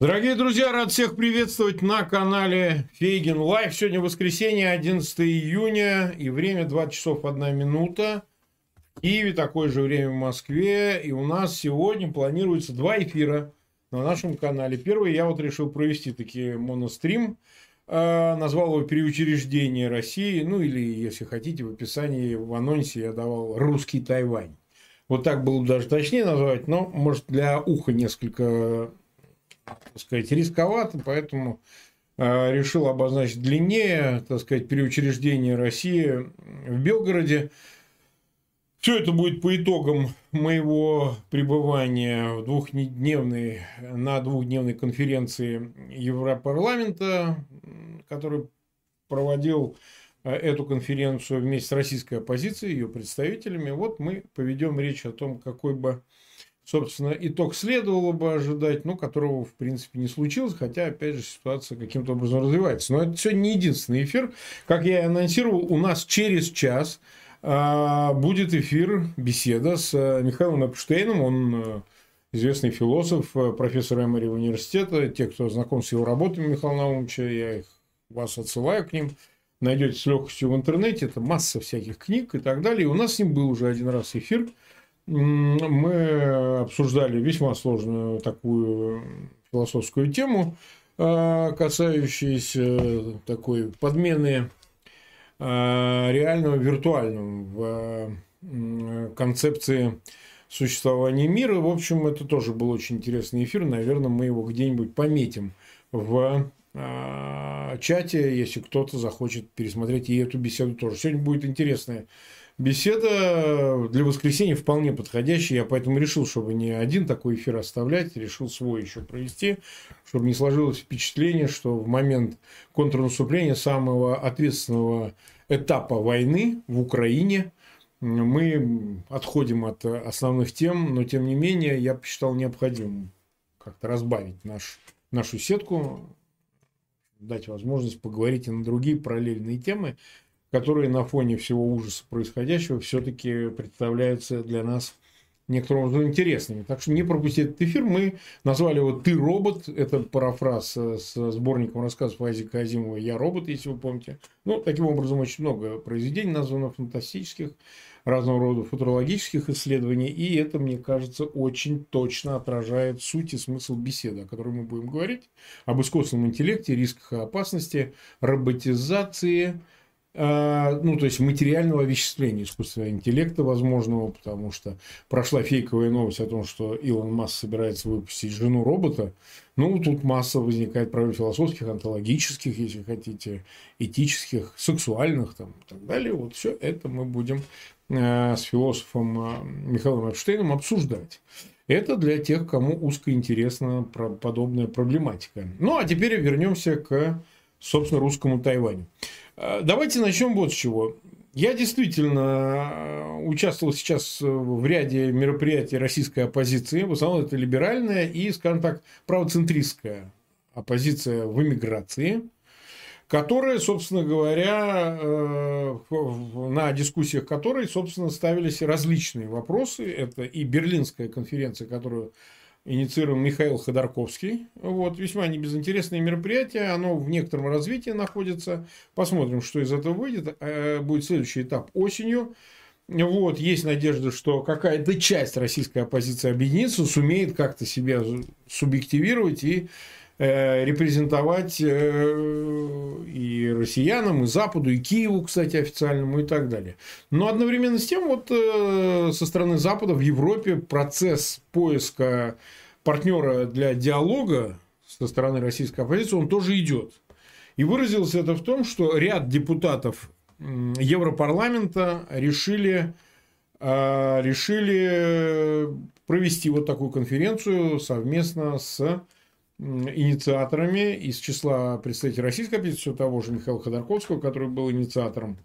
Дорогие друзья, рад всех приветствовать на канале Фейгин Live. Сегодня воскресенье, 11 июня, и время 20 часов 1 минута. В Киеве такое же время в Москве. И у нас сегодня планируется два эфира на нашем канале. Первый я вот решил провести таки монострим. Э, назвал его «Переучреждение России». Ну, или, если хотите, в описании, в анонсе я давал «Русский Тайвань». Вот так было бы даже точнее назвать, но, может, для уха несколько так сказать, рисковато, поэтому э, решил обозначить длиннее, так сказать, переучреждение России в Белгороде. Все это будет по итогам моего пребывания в двухдневной, на двухдневной конференции Европарламента, который проводил э, эту конференцию вместе с российской оппозицией, ее представителями. Вот мы поведем речь о том, какой бы собственно, итог следовало бы ожидать, но которого, в принципе, не случилось, хотя, опять же, ситуация каким-то образом развивается. Но это сегодня не единственный эфир. Как я и анонсировал, у нас через час а, будет эфир, беседа с а, Михаилом Эпштейном. Он а, известный философ, профессор Эмори университета. Те, кто знаком с его работами Михаила Наумовича, я их, вас отсылаю к ним. Найдете с легкостью в интернете. Это масса всяких книг и так далее. И у нас с ним был уже один раз эфир – мы обсуждали весьма сложную такую философскую тему, а, касающуюся такой подмены а, реального виртуального в концепции существования мира. В общем, это тоже был очень интересный эфир. Наверное, мы его где-нибудь пометим в а, чате, если кто-то захочет пересмотреть и эту беседу тоже. Сегодня будет интересная Беседа для воскресенья вполне подходящая. Я поэтому решил, чтобы не один такой эфир оставлять, решил свой еще провести, чтобы не сложилось впечатление, что в момент контрнаступления самого ответственного этапа войны в Украине мы отходим от основных тем, но тем не менее я посчитал необходимым как-то разбавить наш, нашу сетку, дать возможность поговорить и на другие параллельные темы, которые на фоне всего ужаса происходящего все-таки представляются для нас некоторым образом интересными. Так что не пропустите этот эфир. Мы назвали его «Ты робот». Это парафраз с сборником рассказов Айзека Азимова «Я робот», если вы помните. Ну, таким образом, очень много произведений названо фантастических, разного рода футурологических исследований. И это, мне кажется, очень точно отражает суть и смысл беседы, о которой мы будем говорить. Об искусственном интеллекте, рисках и опасности, роботизации – ну, то есть материального овеществления искусственного интеллекта возможного, потому что прошла фейковая новость о том, что Илон Маск собирается выпустить жену робота. Ну, тут масса возникает проблем философских, онтологических, если хотите, этических, сексуальных там, и так далее. Вот все это мы будем э, с философом э, Михаилом Эпштейном обсуждать. Это для тех, кому узко интересна подобная проблематика. Ну, а теперь вернемся к, собственно, русскому Тайваню. Э, давайте начнем вот с чего. Я действительно э, участвовал сейчас в ряде мероприятий российской оппозиции. В основном это либеральная и, скажем так, правоцентристская оппозиция в эмиграции, которая, собственно говоря, э, на дискуссиях которой, собственно, ставились различные вопросы. Это и Берлинская конференция, которую инициирован Михаил Ходорковский. Вот, весьма небезынтересное мероприятие, оно в некотором развитии находится. Посмотрим, что из этого выйдет. Э, будет следующий этап осенью. Вот, есть надежда, что какая-то часть российской оппозиции объединится, сумеет как-то себя субъективировать и репрезентовать э, и россиянам, и Западу, и Киеву, кстати, официальному и так далее. Но одновременно с тем, вот э, со стороны Запада в Европе процесс поиска партнера для диалога со стороны российской оппозиции, он тоже идет. И выразилось это в том, что ряд депутатов Европарламента решили, решили провести вот такую конференцию совместно с инициаторами из числа представителей российской оппозиции, того же Михаила Ходорковского, который был инициатором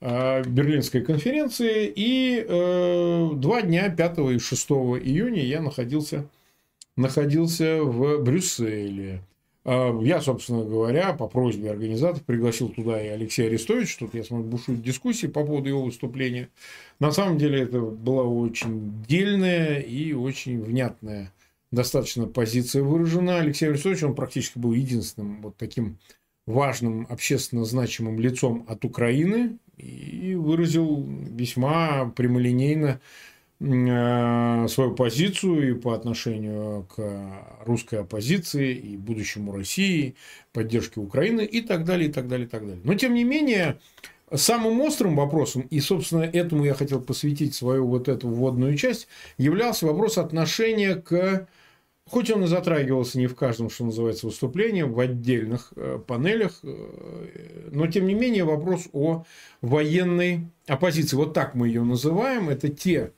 э, Берлинской конференции. И э, два дня, 5 и 6 июня, я находился, находился в Брюсселе. Э, я, собственно говоря, по просьбе организаторов пригласил туда и Алексея Арестовича. Тут я смотрю, бушуют дискуссии по поводу его выступления. На самом деле это была очень дельная и очень внятная достаточно позиция выражена. Алексей Арестович, он практически был единственным вот таким важным общественно значимым лицом от Украины и выразил весьма прямолинейно э, свою позицию и по отношению к русской оппозиции и будущему России, поддержке Украины и так далее, и так далее, и так далее. Но, тем не менее, самым острым вопросом, и, собственно, этому я хотел посвятить свою вот эту вводную часть, являлся вопрос отношения к Хоть он и затрагивался не в каждом, что называется, выступлении, в отдельных э, панелях, э, но тем не менее вопрос о военной оппозиции. Вот так мы ее называем. Это те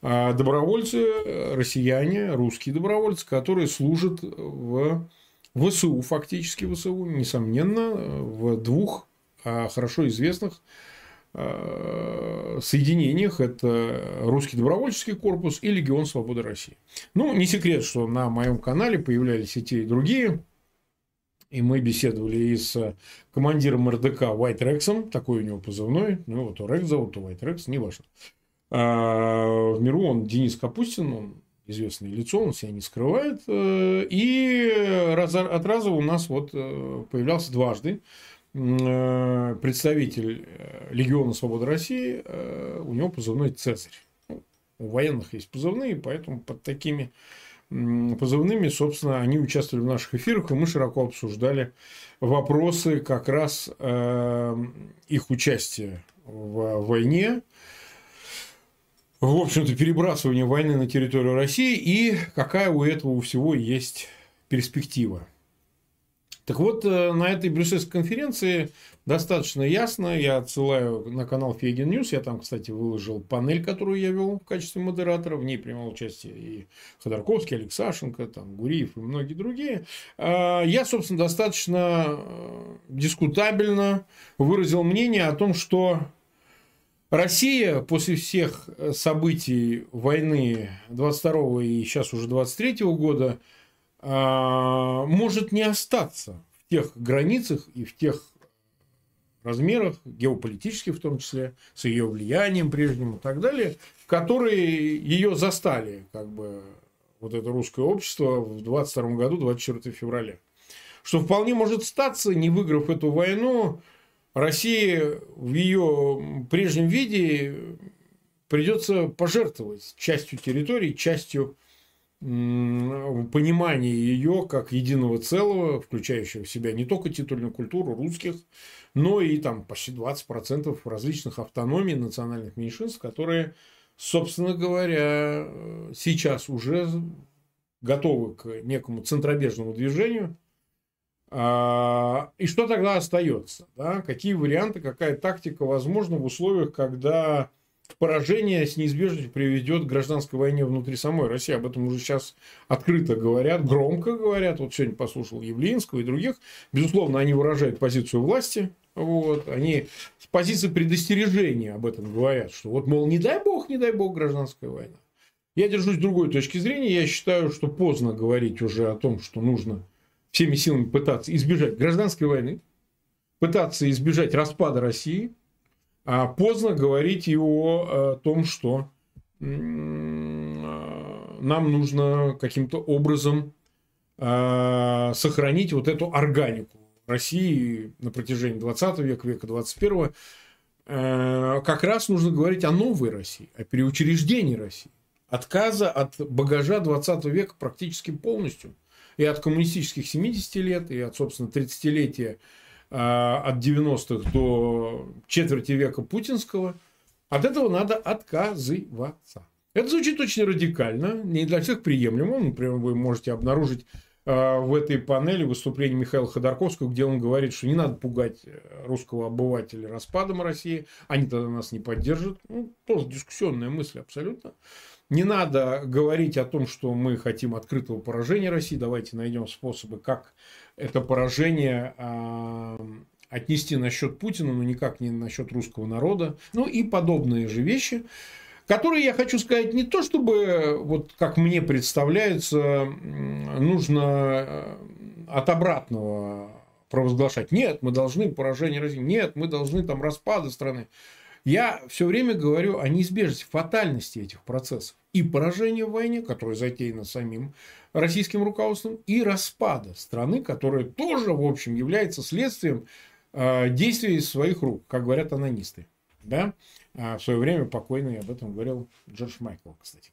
э, добровольцы, россияне, русские добровольцы, которые служат в ВСУ, фактически ВСУ, несомненно, в двух хорошо известных Э, соединениях. Это Русский добровольческий корпус и Легион Свободы России. Ну, не секрет, что на моем канале появлялись и те, и другие. И мы беседовали и с командиром РДК White Рексом, такой у него позывной, ну его то Рекс зовут, то White Рекс, неважно. А в миру он Денис Капустин, он известное лицо, он себя не скрывает. Э, и раз от раза у нас вот э, появлялся дважды Э, представитель э, Легиона Свободы России, э, у него позывной Цезарь. Ну, у военных есть позывные, поэтому под такими позывными, собственно, они участвовали в наших эфирах, и мы широко обсуждали вопросы как раз их участия в войне, в общем-то, перебрасывание войны на территорию России и какая у этого у всего есть перспектива. Так вот, э, на этой брюссельской конференции достаточно ясно, я отсылаю на канал Фейгин News, я там, кстати, выложил панель, которую я вел в качестве модератора, в ней принимал участие и Ходорковский, Алексашенко, там, Гуриев и многие другие. А, я, собственно, достаточно э, дискутабельно выразил мнение о том, что Россия после всех э, событий войны 22 и сейчас уже 23 года – может не остаться в тех границах и в тех размерах, геополитических в том числе, с ее влиянием прежним и так далее, которые ее застали, как бы, вот это русское общество в 22 году, 24 февраля. Что вполне может статься, не выиграв эту войну, России в ее прежнем виде придется пожертвовать частью территории, частью понимание ее как единого целого, включающего в себя не только титульную культуру русских, но и там почти 20% различных автономий национальных меньшинств, которые, собственно говоря, сейчас уже готовы к некому центробежному движению. А, и что тогда остается? Да? Какие варианты, какая тактика возможна в условиях, когда поражение с неизбежностью приведет к гражданской войне внутри самой России. Об этом уже сейчас открыто говорят, громко говорят. Вот сегодня послушал Явлинского и других. Безусловно, они выражают позицию власти. Вот. Они с позиции предостережения об этом говорят, что вот, мол, не дай бог, не дай бог гражданская война. Я держусь другой точки зрения. Я считаю, что поздно говорить уже о том, что нужно всеми силами пытаться избежать гражданской войны, пытаться избежать распада России – поздно говорить и о, о том, что нам нужно каким-то образом а, сохранить вот эту органику России на протяжении 20 века, века 21 а, как раз нужно говорить о новой России, о переучреждении России. Отказа от багажа 20 века практически полностью. И от коммунистических 70 лет, и от, собственно, 30-летия а, от 90-х до четверти века путинского, от этого надо отказываться. Это звучит очень радикально, не для всех приемлемо. Например, вы можете обнаружить а, в этой панели выступление Михаила Ходорковского, где он говорит, что не надо пугать э, русского обывателя распадом России, они тогда нас не поддержат. Ну, тоже дискуссионная мысль абсолютно. Не надо говорить о том, что мы хотим открытого поражения России. Давайте найдем способы, как это поражение а, отнести на счет Путина, но никак не на счет русского народа. Ну и подобные же вещи, которые я хочу сказать не то, чтобы, вот как мне представляется, нужно э, от обратного провозглашать. Нет, мы должны поражение России. Нет, мы должны там распада страны. Я все время говорю о неизбежности, фатальности этих процессов. И поражения в войне, которое затеяно самим российским руководством, и распада страны, которая тоже, в общем, является следствием э, действий своих рук, как говорят анонисты. Да? А в свое время покойный об этом говорил Джордж Майкл, кстати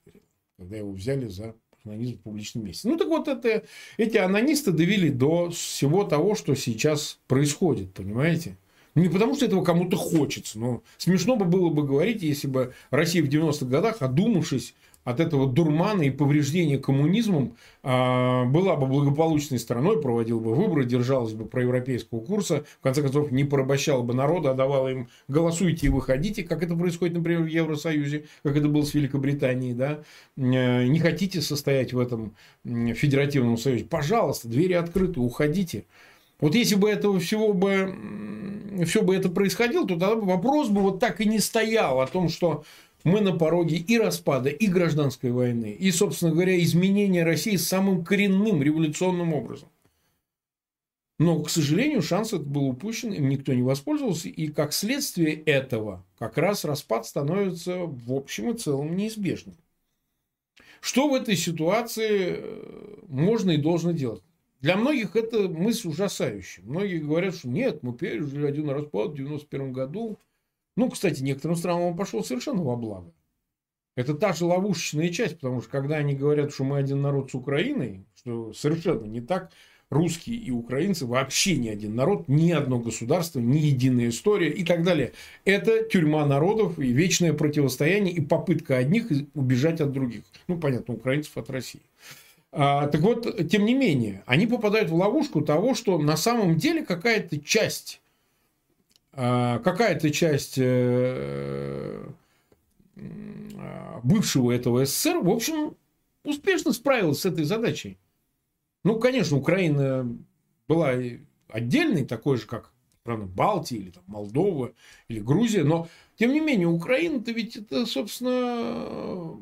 когда его взяли за анонизм в публичном месте. Ну, так вот, это, эти анонисты довели до всего того, что сейчас происходит, понимаете? Не потому, что этого кому-то хочется, но смешно бы было бы говорить, если бы Россия в 90-х годах, одумавшись, от этого дурмана и повреждения коммунизмом а, была бы благополучной страной, проводила бы выборы, держалась бы проевропейского курса, в конце концов не порабощала бы народа, а давала им голосуйте и выходите, как это происходит, например, в Евросоюзе, как это было с Великобританией, да, э, не хотите состоять в этом федеративном союзе, пожалуйста, двери открыты, уходите. Вот если бы этого всего бы, все бы это происходило, то тогда вопрос бы вот так и не стоял о том, что мы на пороге и распада, и гражданской войны, и, собственно говоря, изменения России самым коренным революционным образом. Но, к сожалению, шанс этот был упущен, им никто не воспользовался, и как следствие этого как раз распад становится в общем и целом неизбежным. Что в этой ситуации э, можно и должно делать? Для многих это мысль ужасающая. Многие говорят, что нет, мы пережили один распад в 91 году, ну, кстати, некоторым странам он пошел совершенно во благо. Это та же ловушечная часть, потому что когда они говорят, что мы один народ с Украиной, что совершенно не так, русские и украинцы вообще не один народ, ни одно государство, ни единая история и так далее. Это тюрьма народов и вечное противостояние и попытка одних убежать от других. Ну, понятно, украинцев от России. А, так вот, тем не менее, они попадают в ловушку того, что на самом деле какая-то часть какая-то часть э, бывшего этого СССР, в общем, успешно справилась с этой задачей. Ну, конечно, Украина была отдельной, такой же, как страны Балтии, или там, Молдова, или Грузия, но, тем не менее, Украина-то ведь это, собственно,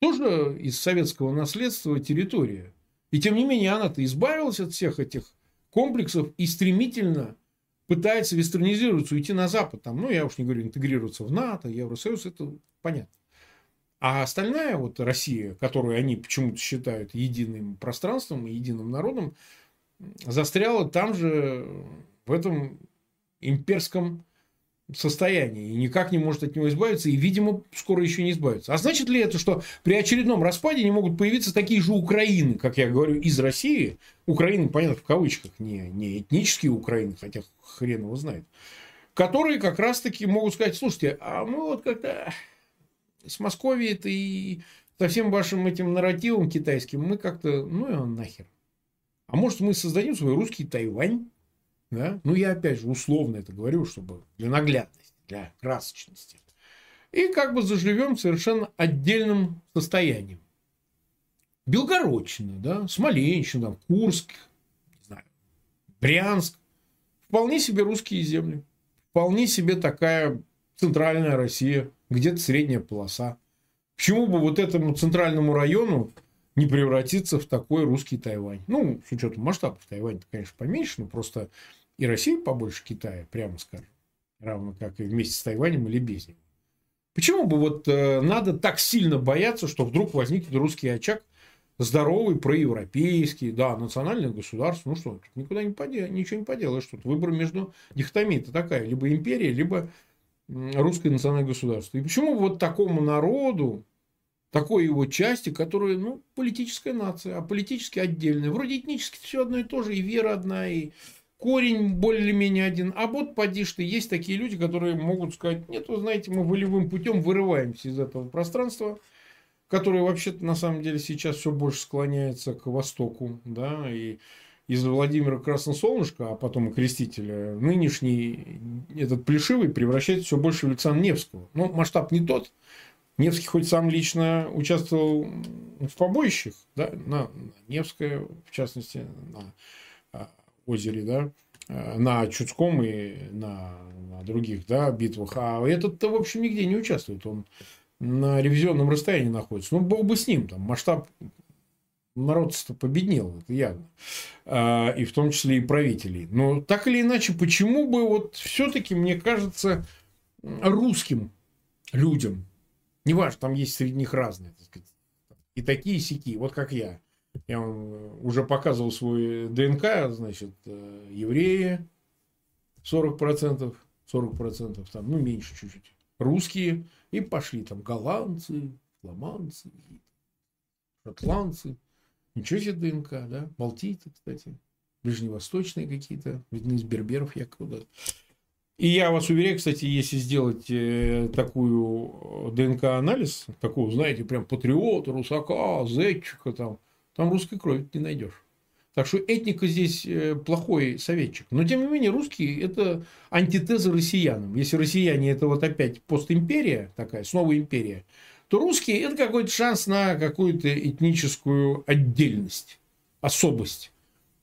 тоже из советского наследства территория. И, тем не менее, она-то избавилась от всех этих комплексов и стремительно пытается вестернизироваться, уйти на Запад. Там, ну, я уж не говорю, интегрироваться в НАТО, Евросоюз, это понятно. А остальная вот Россия, которую они почему-то считают единым пространством и единым народом, застряла там же, в этом имперском состоянии и никак не может от него избавиться, и, видимо, скоро еще не избавится. А значит ли это, что при очередном распаде не могут появиться такие же Украины, как я говорю, из России? Украины, понятно, в кавычках, не, не этнические Украины, хотя хрен его знает, которые как раз-таки могут сказать, слушайте, а мы вот как-то с Московией-то и со всем вашим этим нарративом китайским мы как-то, ну и он нахер. А может, мы создадим свой русский Тайвань? Да? Ну, я опять же условно это говорю, чтобы для наглядности, для красочности. И как бы заживем совершенно отдельным состоянием. Белгородчина, да, Смоленщина, Курск, не знаю, Брянск. Вполне себе русские земли. Вполне себе такая центральная Россия, где-то средняя полоса. Почему бы вот этому центральному району не превратиться в такой русский Тайвань? Ну, с учетом масштабов Тайвань, конечно, поменьше, но просто и Россия побольше Китая, прямо скажем. Равно как и вместе с Тайванем или без него. Почему бы вот э, надо так сильно бояться, что вдруг возникнет русский очаг, здоровый, проевропейский, да, национальное государство, ну что, тут никуда не подел, ничего не поделаешь, тут выбор между дихотомией это такая, либо империя, либо русское национальное государство. И почему вот такому народу, такой его части, которая, ну, политическая нация, а политически отдельная, вроде этнически все одно и то же, и вера одна, и корень более-менее один. А вот поди ты, есть такие люди, которые могут сказать, нет, вы знаете, мы волевым путем вырываемся из этого пространства, которое вообще-то на самом деле сейчас все больше склоняется к востоку, да, и из Владимира Красносолнышко, а потом и Крестителя, нынешний этот Плешивый превращается все больше в Александра Невского. Но масштаб не тот. Невский хоть сам лично участвовал в побоищах, да, на, на Невское, в частности, на а, озере, да, э, на Чудском и на, на других да, битвах. А этот-то, в общем, нигде не участвует. Он на ревизионном расстоянии находится. Ну, бог бы с ним, там масштаб народ-то победнел, это явно. А, и в том числе и правителей. Но так или иначе, почему бы вот все-таки, мне кажется, русским людям, неважно, там есть среди них разные, так сказать, и такие сики, вот как я. Я вам уже показывал свой ДНК, значит, э, евреи 40%, 40%, там, ну, меньше чуть-чуть, русские, и пошли там голландцы, фламандцы, шотландцы, ничего себе ДНК, да, балтийцы, кстати, ближневосточные какие-то, видны из берберов якобы. И я вас уверяю, кстати, если сделать э, такую ДНК-анализ, такого, знаете, прям патриота, русака, зетчика, там, там русской крови не найдешь. Так что этника здесь э, плохой советчик. Но, тем не менее, русские – это антитеза россиянам. Если россияне – это вот опять постимперия такая, снова империя, то русские – это какой-то шанс на какую-то этническую отдельность, особость.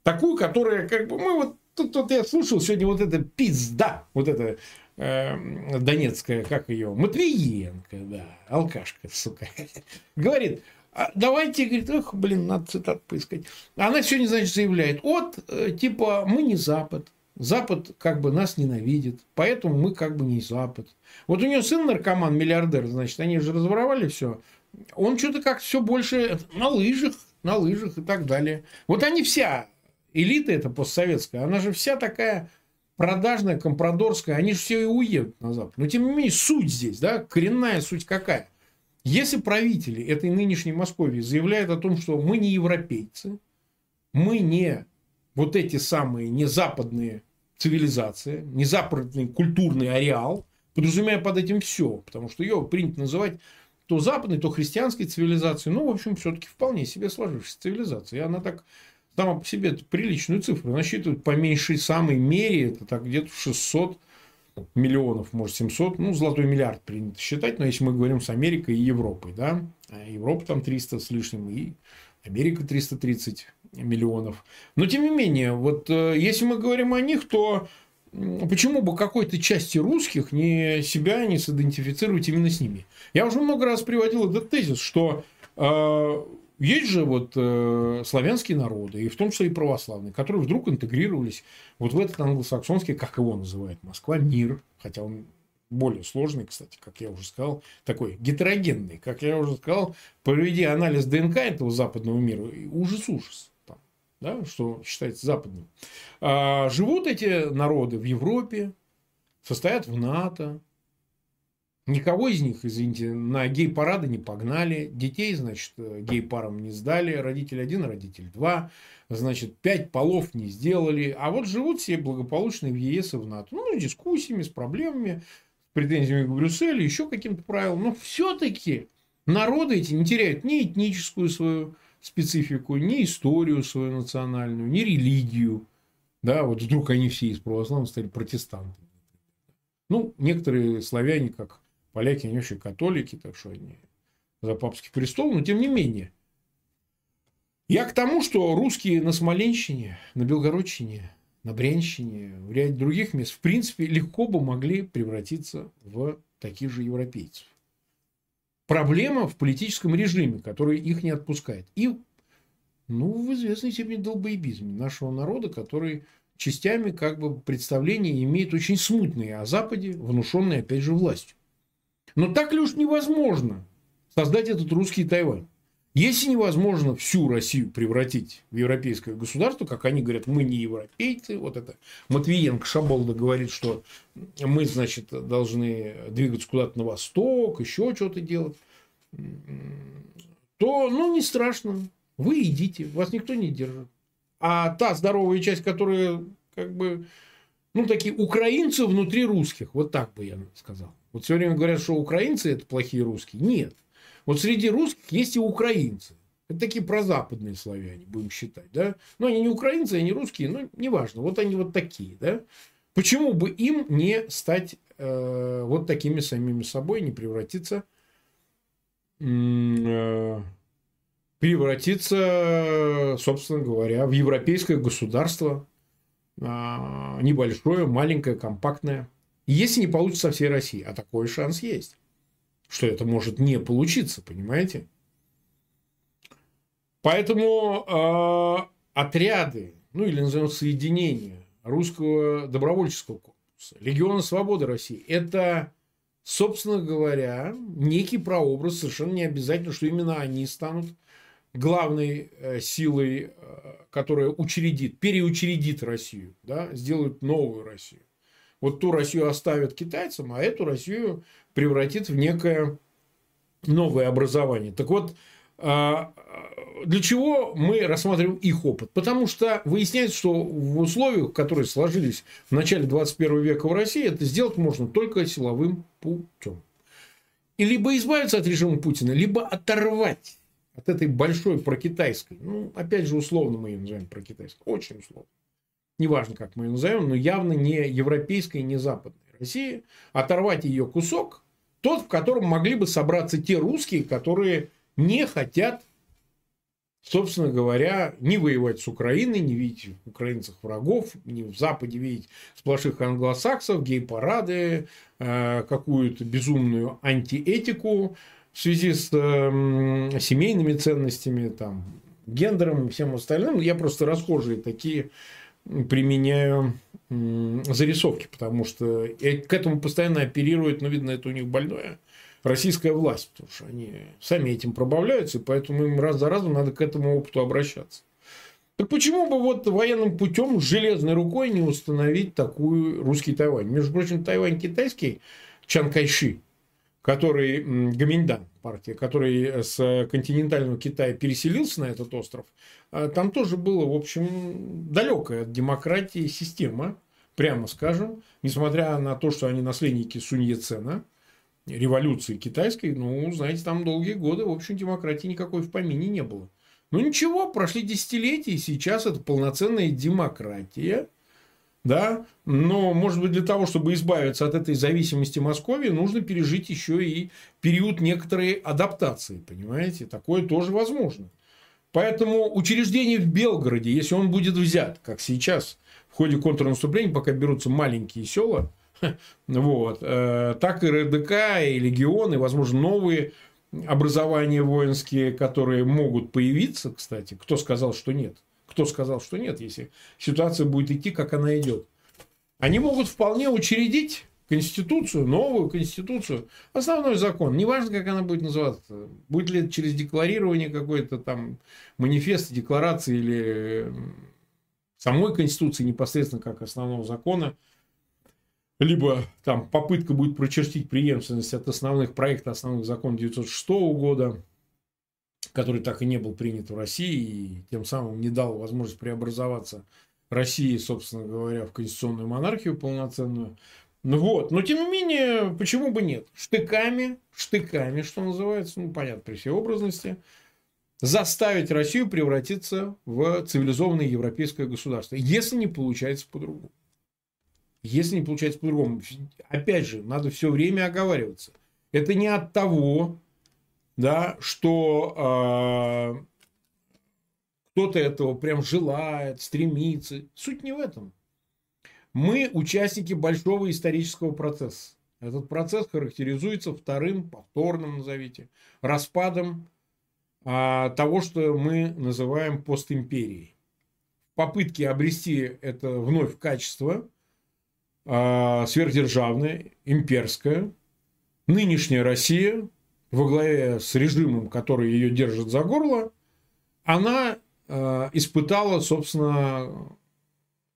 Такую, которая как бы мы вот тут, тут я слушал сегодня вот это пизда, вот это э, донецкая, как ее, Матвиенко, да, алкашка, сука, говорит, а давайте, говорит, эх, блин, надо цитат поискать. Она сегодня, значит, заявляет, вот, э, типа, мы не Запад, Запад как бы нас ненавидит, поэтому мы как бы не Запад. Вот у нее сын наркоман, миллиардер, значит, они же разворовали все. Он что-то как все больше на лыжах, на лыжах и так далее. Вот они вся элита эта постсоветская, она же вся такая продажная, компрадорская, они же все и уедут на Запад. Но тем не менее, суть здесь, да, коренная суть какая? Если правители этой нынешней Москвы заявляют о том, что мы не европейцы, мы не вот эти самые не западные цивилизации, не западный культурный ареал, подразумевая под этим все, потому что ее принято называть то западной, то христианской цивилизацией, ну, в общем, все-таки вполне себе сложившейся цивилизацией. И она так сама по себе приличную цифру насчитывает по меньшей самой мере, это так где-то 600 миллионов, может 700, ну, золотой миллиард принято считать, но если мы говорим с Америкой и Европой, да, а Европа там 300 с лишним, и Америка 330 миллионов. Но, тем не менее, вот э, если мы говорим о них, то почему бы какой-то части русских не себя не сидентифицировать именно с ними? Я уже много раз приводил этот тезис, что э, есть же вот э, славянские народы, и в том числе и православные, которые вдруг интегрировались вот в этот англосаксонский, как его называют Москва, мир, хотя он более сложный, кстати, как я уже сказал, такой гетерогенный, как я уже сказал, проведи анализ ДНК этого западного мира, ужас-ужас, да, что считается западным. А, живут эти народы в Европе, состоят в НАТО, Никого из них, извините, на гей-парады не погнали. Детей, значит, гей-парам не сдали. Родитель один, родитель два. Значит, пять полов не сделали. А вот живут все благополучно в ЕС и в НАТО. Ну, с дискуссиями, с проблемами, с претензиями к Брюсселю, еще каким-то правилам. Но все-таки народы эти не теряют ни этническую свою специфику, ни историю свою национальную, ни религию. Да, вот вдруг они все из православных стали протестантами. Ну, некоторые славяне, как Поляки, они вообще католики, так что они за папский престол, но тем не менее. Я к тому, что русские на Смоленщине, на Белгородчине, на Брянщине, в ряде других мест, в принципе, легко бы могли превратиться в таких же европейцев. Проблема в политическом режиме, который их не отпускает. И ну, в известной степени долбоебизме нашего народа, который частями как бы представления имеет очень смутные о Западе, внушенные, опять же, властью. Но так ли уж невозможно создать этот русский Тайвань? Если невозможно всю Россию превратить в европейское государство, как они говорят, мы не европейцы, вот это Матвиенко Шаболда говорит, что мы, значит, должны двигаться куда-то на восток, еще что-то делать, то, ну, не страшно, вы идите, вас никто не держит. А та здоровая часть, которая, как бы, ну, такие украинцы внутри русских, вот так бы я сказал. Вот все время говорят, что украинцы это плохие русские. Нет. Вот среди русских есть и украинцы. Это такие прозападные славяне, будем считать. Да? Но они не украинцы, они русские, но неважно. Вот они вот такие. Да? Почему бы им не стать э, вот такими самими собой, не превратиться, э, превратиться, собственно говоря, в европейское государство, э, небольшое, маленькое, компактное. Если не получится со всей России, а такой шанс есть, что это может не получиться, понимаете? Поэтому э, отряды, ну или назовем соединения русского добровольческого корпуса, Легиона Свободы России, это собственно говоря, некий прообраз, совершенно не обязательно, что именно они станут главной э, силой, э, которая учредит, переучредит Россию, да, сделают новую Россию. Вот ту Россию оставят китайцам, а эту Россию превратит в некое новое образование. Так вот, а, для чего мы рассматриваем их опыт? Потому что выясняется, что в условиях, которые сложились в начале 21 века в России, это сделать можно только силовым путем. И либо избавиться от режима Путина, либо оторвать от этой большой прокитайской, ну, опять же, условно мы ее называем прокитайской, очень условно. Неважно, как мы ее назовем, но явно не европейской, не западной России, оторвать ее кусок, тот, в котором могли бы собраться те русские, которые не хотят, собственно говоря, не воевать с Украиной, не видеть в украинцах врагов, не в Западе видеть сплошных англосаксов, гей-парады, э, какую-то безумную антиэтику в связи с э, семейными ценностями, там, гендером и всем остальным. Я просто расхожие такие применяю зарисовки, потому что к этому постоянно оперирует, ну, видно, это у них больное – российская власть, потому что они сами этим пробавляются, и поэтому им раз за разом надо к этому опыту обращаться. Так почему бы вот военным путем железной рукой не установить такую русский Тайвань? Между прочим, Тайвань китайский, Чан Кайши, который Гаминьдан партия, который с континентального Китая переселился на этот остров, а там тоже было, в общем, далекая от демократии система, прямо скажем, несмотря на то, что они наследники Сунь Яцена, революции китайской, ну, знаете, там долгие годы, в общем, демократии никакой в помине не было. Ну, ничего, прошли десятилетия, и сейчас это полноценная демократия, да, но, может быть, для того, чтобы избавиться от этой зависимости Москвы, нужно пережить еще и период некоторой адаптации, понимаете, такое тоже возможно. Поэтому учреждение в Белгороде, если он будет взят, как сейчас, в ходе контрнаступления, пока берутся маленькие села, Вот. Э, так и РДК, и легионы, возможно, новые образования воинские, которые могут появиться, кстати. Кто сказал, что нет? Кто сказал, что нет, если ситуация будет идти, как она идет? Они могут вполне учредить конституцию, новую конституцию, основной закон. Неважно, как она будет называться. Будет ли это через декларирование какой-то там манифест, декларации или самой конституции непосредственно как основного закона – либо там попытка будет прочертить преемственность от основных проектов основных законов 1906 года, который так и не был принят в России, и тем самым не дал возможность преобразоваться России, собственно говоря, в конституционную монархию полноценную. Ну вот, но тем не менее, почему бы нет? Штыками, штыками, что называется, ну понятно, при всей образности, заставить Россию превратиться в цивилизованное европейское государство, если не получается по-другому. Если не получается по-другому, опять же, надо все время оговариваться. Это не от того, да, что э, кто-то этого прям желает, стремится. Суть не в этом. Мы участники большого исторического процесса. Этот процесс характеризуется вторым, повторным, назовите, распадом а, того, что мы называем постимперией. Попытки обрести это вновь качество – а, сверхдержавная, имперская, нынешняя Россия во главе с режимом, который ее держит за горло, она а, испытала, собственно,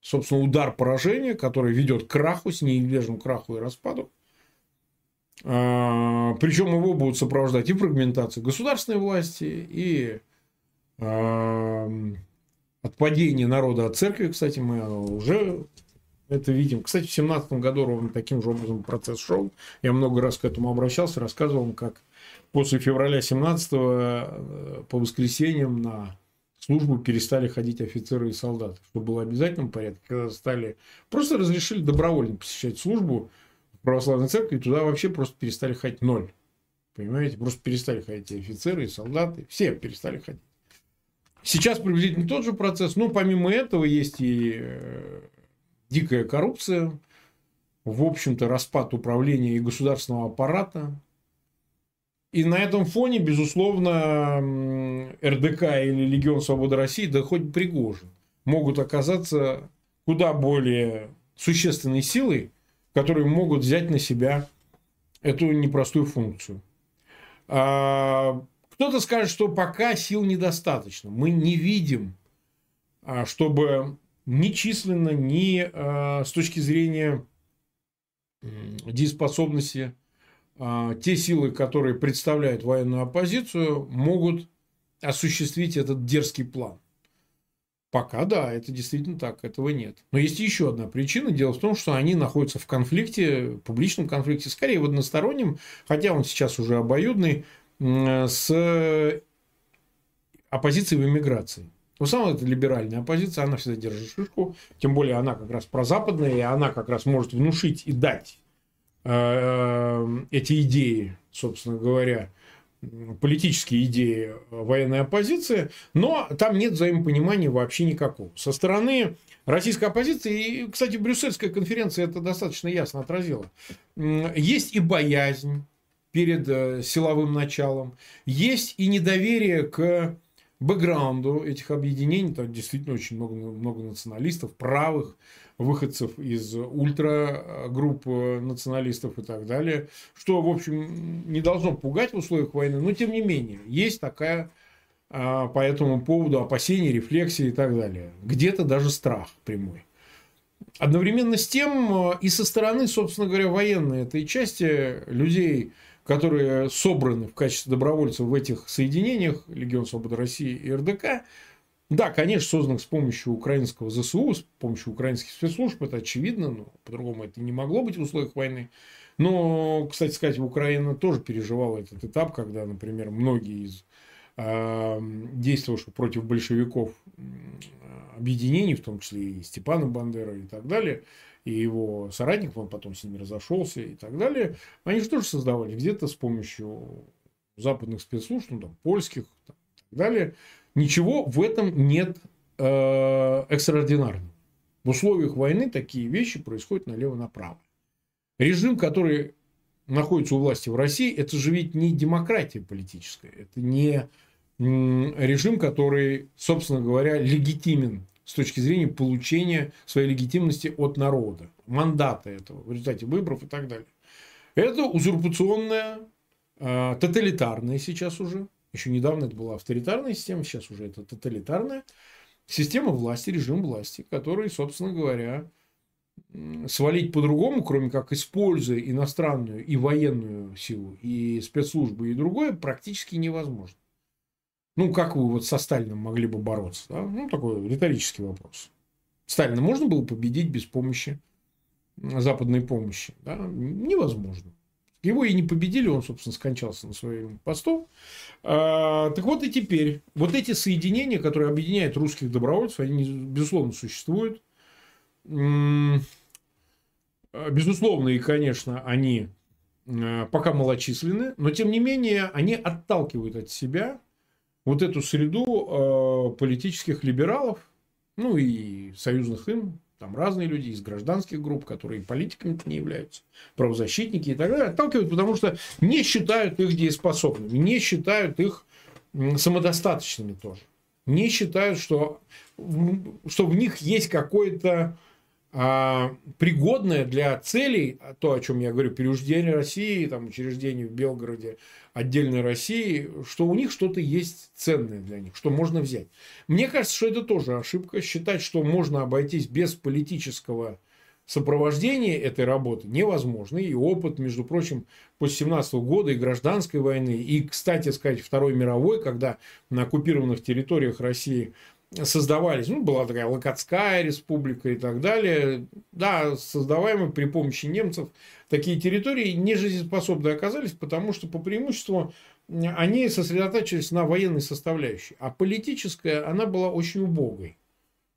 собственно, удар поражения, который ведет к краху, с неизбежным краху и распаду. А, Причем его будут сопровождать и фрагментация государственной власти, и отпадение народа от церкви, кстати, мы уже это видим. Кстати, в 2017 году ровно таким же образом процесс шел. Я много раз к этому обращался, рассказывал, как после февраля 17 э, по воскресеньям на службу перестали ходить офицеры и солдаты, что было обязательным порядке, когда стали просто разрешили добровольно посещать службу в православной церкви, туда вообще просто перестали ходить ноль. Понимаете, просто перестали ходить и офицеры, и солдаты, все перестали ходить. Сейчас приблизительно тот же процесс, но помимо этого есть и э, дикая коррупция, в общем-то, распад управления и государственного аппарата. И на этом фоне, безусловно, РДК или Легион Свободы России, да хоть Пригожин, могут оказаться куда более существенной силой, которые могут взять на себя эту непростую функцию. А, кто-то скажет, что пока сил недостаточно. Мы не видим, а, чтобы ни численно, ни а, с точки зрения дееспособности те силы, которые представляют военную оппозицию, могут осуществить этот дерзкий план. Пока да, это действительно так, этого нет. Но есть еще одна причина. Дело в том, что они находятся в конфликте, в конфликте, скорее в одностороннем, хотя он сейчас уже обоюдный, с оппозицией в эмиграции. В основном это либеральная оппозиция, она всегда держит шишку, тем более она как раз прозападная, и она как раз может внушить и дать эти идеи, собственно говоря, политические идеи военной оппозиции, но там нет взаимопонимания вообще никакого. Со стороны российской оппозиции, и, кстати, Брюссельская конференция это достаточно ясно отразила, есть и боязнь перед э, силовым началом, есть и недоверие к бэкграунду этих объединений, там действительно очень много, много националистов, правых, выходцев из ультрагрупп националистов и так далее, что, в общем, не должно пугать в условиях войны, но тем не менее, есть такая а, по этому поводу опасения, рефлексии и так далее. Где-то даже страх прямой. Одновременно с тем а, и со стороны, собственно говоря, военной этой части людей, которые собраны в качестве добровольцев в этих соединениях, Легион Свободы России и РДК, да, конечно, создан с помощью украинского ЗСУ, с помощью украинских спецслужб, это очевидно, но по-другому это не могло быть в условиях войны. Но, кстати сказать, Украина тоже переживала этот этап, когда, например, многие из э, действовавших против большевиков объединений, в том числе и Степана Бандера и так далее, и его соратников, он потом с ними разошелся и так далее, они же тоже создавали где-то с помощью западных спецслужб, ну, там, польских там, и так далее, Ничего в этом нет э, экстраординарного. В условиях войны такие вещи происходят налево-направо. Режим, который находится у власти в России, это же ведь не демократия политическая, это не режим, который, собственно говоря, легитимен с точки зрения получения своей легитимности от народа, мандата этого в результате выборов и так далее. Это узурпационная, э, тоталитарная сейчас уже еще недавно это была авторитарная система, сейчас уже это тоталитарная система власти, режим власти, который, собственно говоря, свалить по-другому, кроме как используя иностранную и военную силу, и спецслужбы, и другое, практически невозможно. Ну, как вы вот со Сталином могли бы бороться? Да? Ну, такой риторический вопрос. Сталина можно было победить без помощи, западной помощи? Да? Невозможно. Его и не победили, он, собственно, скончался на своем посту. А, так вот и теперь, вот эти соединения, которые объединяют русских добровольцев, они, безусловно, существуют. Безусловно, и, конечно, они а, пока малочисленны, но, тем не менее, они отталкивают от себя вот эту среду а, политических либералов, ну и союзных им там разные люди из гражданских групп, которые политиками не являются, правозащитники и так далее, отталкивают, потому что не считают их дееспособными, не считают их самодостаточными тоже. Не считают, что, что в них есть какое-то пригодное для целей, а то, о чем я говорю, переучреждение России, там, учреждение в Белгороде отдельной России, что у них что-то есть ценное для них, что можно взять. Мне кажется, что это тоже ошибка, считать, что можно обойтись без политического сопровождения этой работы невозможно. И опыт, между прочим, после 17 года и гражданской войны, и, кстати сказать, Второй мировой, когда на оккупированных территориях России создавались, ну, была такая Локотская республика и так далее, да, создаваемые при помощи немцев. Такие территории не жизнеспособны оказались, потому что по преимуществу они сосредотачивались на военной составляющей, а политическая, она была очень убогой.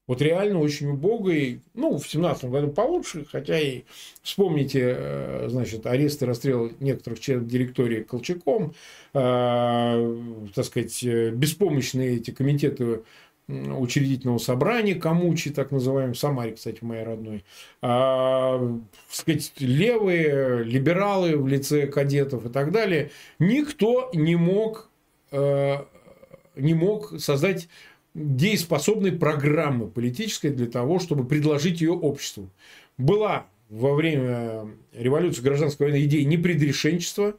Вот реально очень убогой. Ну, в 17 году получше, хотя и вспомните, э, значит, аресты, расстрелы некоторых членов директории Колчаком, э, так сказать, э, беспомощные эти комитеты учредительного собрания Камучи, так называемый, в Самаре, кстати, моей родной, а, сказать, левые, либералы в лице кадетов и так далее, никто не мог, э, не мог создать дееспособной программы политической для того, чтобы предложить ее обществу. Была во время революции гражданской войны идея непредрешенчества.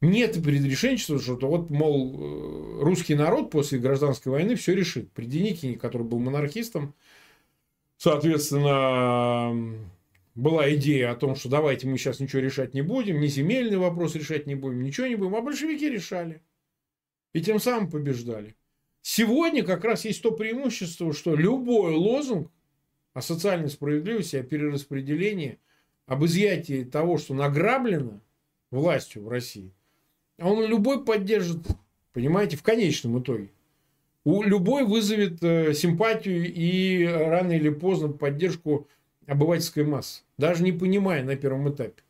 Нет предрешенчества, что вот, мол, э, русский народ после гражданской войны все решит. При Деникине, который был монархистом, соответственно, была идея о том, что давайте мы сейчас ничего решать не будем, ни земельный вопрос решать не будем, ничего не будем, а большевики решали. И тем самым побеждали. Сегодня как раз есть то преимущество, что любой лозунг о социальной справедливости, о перераспределении, об изъятии того, что награблено властью в России, он любой поддержит, понимаете, в конечном итоге. У любой вызовет э, симпатию и рано или поздно поддержку обывательской массы, даже не понимая на первом этапе.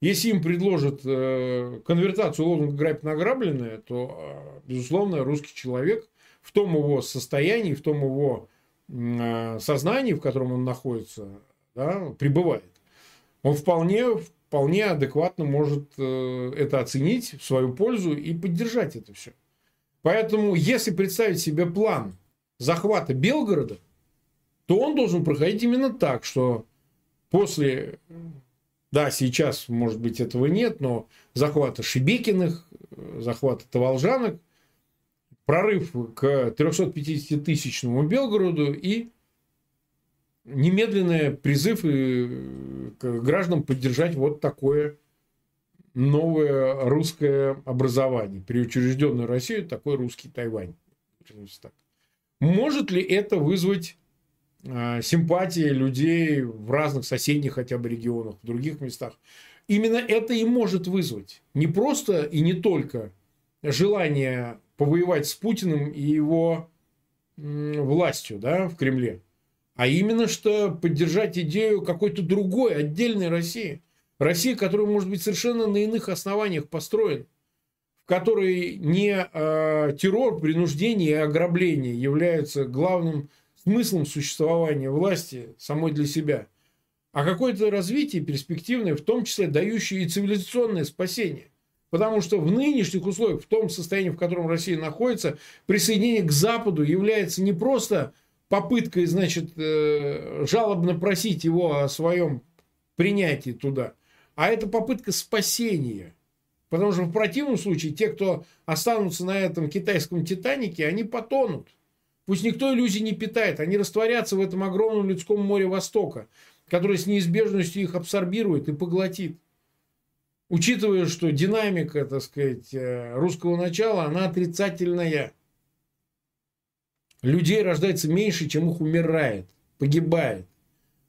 Если им предложат э, конвертацию лозунга «грабь награбленное», то, э, безусловно, русский человек в том его состоянии, в том его сознании, в котором он находится, да, пребывает. Он вполне, вполне адекватно может э, это оценить в свою пользу и поддержать это все. Поэтому, если представить себе план захвата Белгорода, то он должен проходить именно так, что после, да, сейчас, может быть, этого нет, но захвата Шебекиных, захвата Таволжанок, прорыв к 350-тысячному Белгороду и немедленный призыв к гражданам поддержать вот такое новое русское образование, переучрежденную Россию, такой русский Тайвань. Может ли это вызвать э, симпатии людей в разных соседних хотя бы регионах, в других местах? Именно это и может вызвать. Не просто и не только желание повоевать с Путиным и его властью да, в Кремле, а именно что поддержать идею какой-то другой, отдельной России. России, которая может быть совершенно на иных основаниях построена, в которой не э, террор, принуждение и ограбление являются главным смыслом существования власти самой для себя, а какое-то развитие перспективное, в том числе дающее и цивилизационное спасение. Потому что в нынешних условиях, в том состоянии, в котором Россия находится, присоединение к Западу является не просто попыткой, значит, э, жалобно просить его о своем принятии туда, а это попытка спасения. Потому что в противном случае те, кто останутся на этом китайском Титанике, они потонут. Пусть никто иллюзий не питает, они растворятся в этом огромном людском море Востока, которое с неизбежностью их абсорбирует и поглотит учитывая, что динамика, так сказать, э, русского начала, она отрицательная. Людей рождается меньше, чем их умирает, погибает.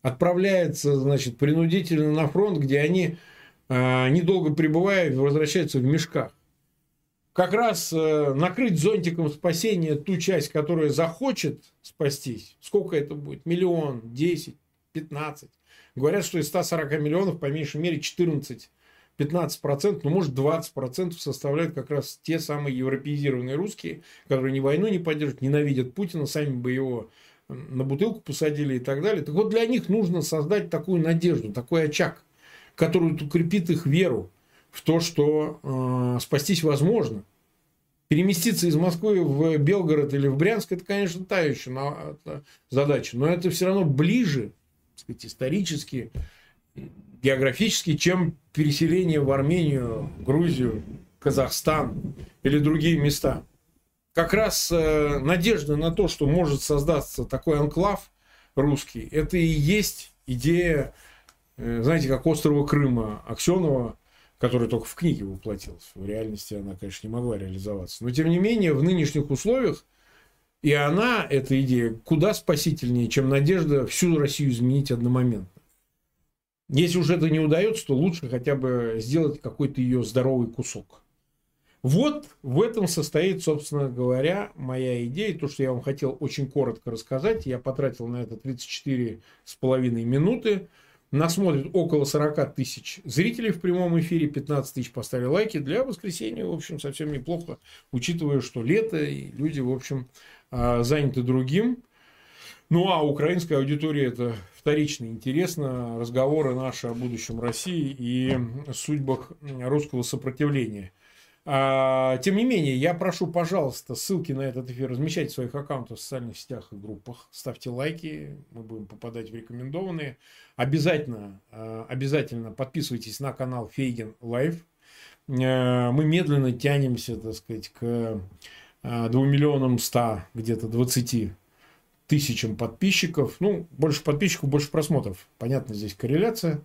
Отправляется, значит, принудительно на фронт, где они, э, недолго пребывая, возвращаются в мешках. Как раз э, накрыть зонтиком спасения ту часть, которая захочет спастись, сколько это будет? Миллион, десять, пятнадцать. Говорят, что из 140 миллионов, по меньшей мере, 14 15%, ну, может, 20% составляют как раз те самые европеизированные русские, которые ни войну не поддерживают, ненавидят Путина, сами бы его на бутылку посадили и так далее. Так вот, для них нужно создать такую надежду, такой очаг, который укрепит их веру в то, что э, спастись возможно. Переместиться из Москвы в Белгород или в Брянск, это, конечно, та еще задача, но это все равно ближе, так сказать, исторически, географически, чем переселение в Армению, Грузию, Казахстан или другие места. Как раз э, надежда на то, что может создаться такой анклав русский, это и есть идея, э, знаете, как острова Крыма Аксенова, который только в книге воплотился. В реальности она, конечно, не могла реализоваться. Но, тем не менее, в нынешних условиях и она, эта идея, куда спасительнее, чем надежда всю Россию изменить одномоментно. Если уже это не удается, то лучше хотя бы сделать какой-то ее здоровый кусок. Вот в этом состоит, собственно говоря, моя идея. То, что я вам хотел очень коротко рассказать. Я потратил на это 34 с половиной минуты. Нас смотрит около 40 тысяч зрителей в прямом эфире. 15 тысяч поставили лайки. Для воскресенья, в общем, совсем неплохо. Учитывая, что лето, и люди, в общем, а, заняты другим. Ну, а украинская аудитория это вторично интересно. Разговоры наши о будущем России и судьбах русского сопротивления. А, тем не менее, я прошу, пожалуйста, ссылки на этот эфир размещайте в своих аккаунтах в социальных сетях и группах. Ставьте лайки, мы будем попадать в рекомендованные. Обязательно, а, обязательно подписывайтесь на канал Фейгин Live. А, мы медленно тянемся, так сказать, к 2 миллионам 100, где-то 20 тысячам подписчиков. Ну, больше подписчиков, больше просмотров. Понятно, здесь корреляция.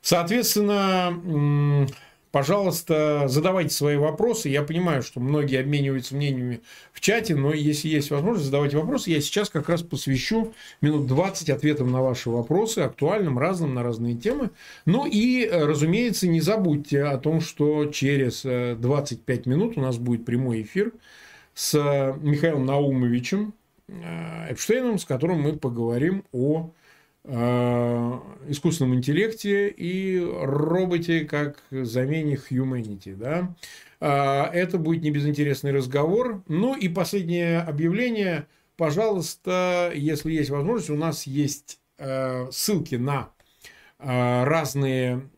Соответственно, Пожалуйста, задавайте свои вопросы. Я понимаю, что многие обмениваются мнениями в чате, но если есть возможность, задавайте вопросы. Я сейчас как раз посвящу минут 20 ответам на ваши вопросы, актуальным, разным, на разные темы. Ну и, разумеется, не забудьте о том, что через 25 э, минут у нас будет прямой эфир с Михаилом Наумовичем э, Эпштейном, с которым мы поговорим о Э, искусственном интеллекте и роботе как замене humanity. Да? Э, это будет не безинтересный разговор. Ну и последнее объявление. Пожалуйста, если есть возможность, у нас есть э, ссылки на разные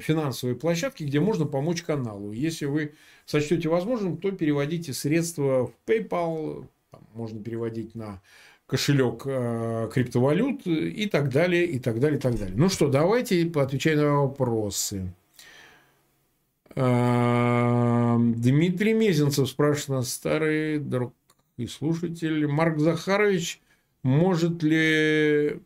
финансовые площадки, где можно помочь каналу. Если вы сочтете возможным, то переводите средства в PayPal, можно переводить на кошелек э, криптовалют и так далее, и так далее, и так далее. Ну что, давайте поотвечаем на вопросы. Э, Дмитрий Мезенцев спрашивает нас, старый друг и слушатель, Марк Захарович, может ли,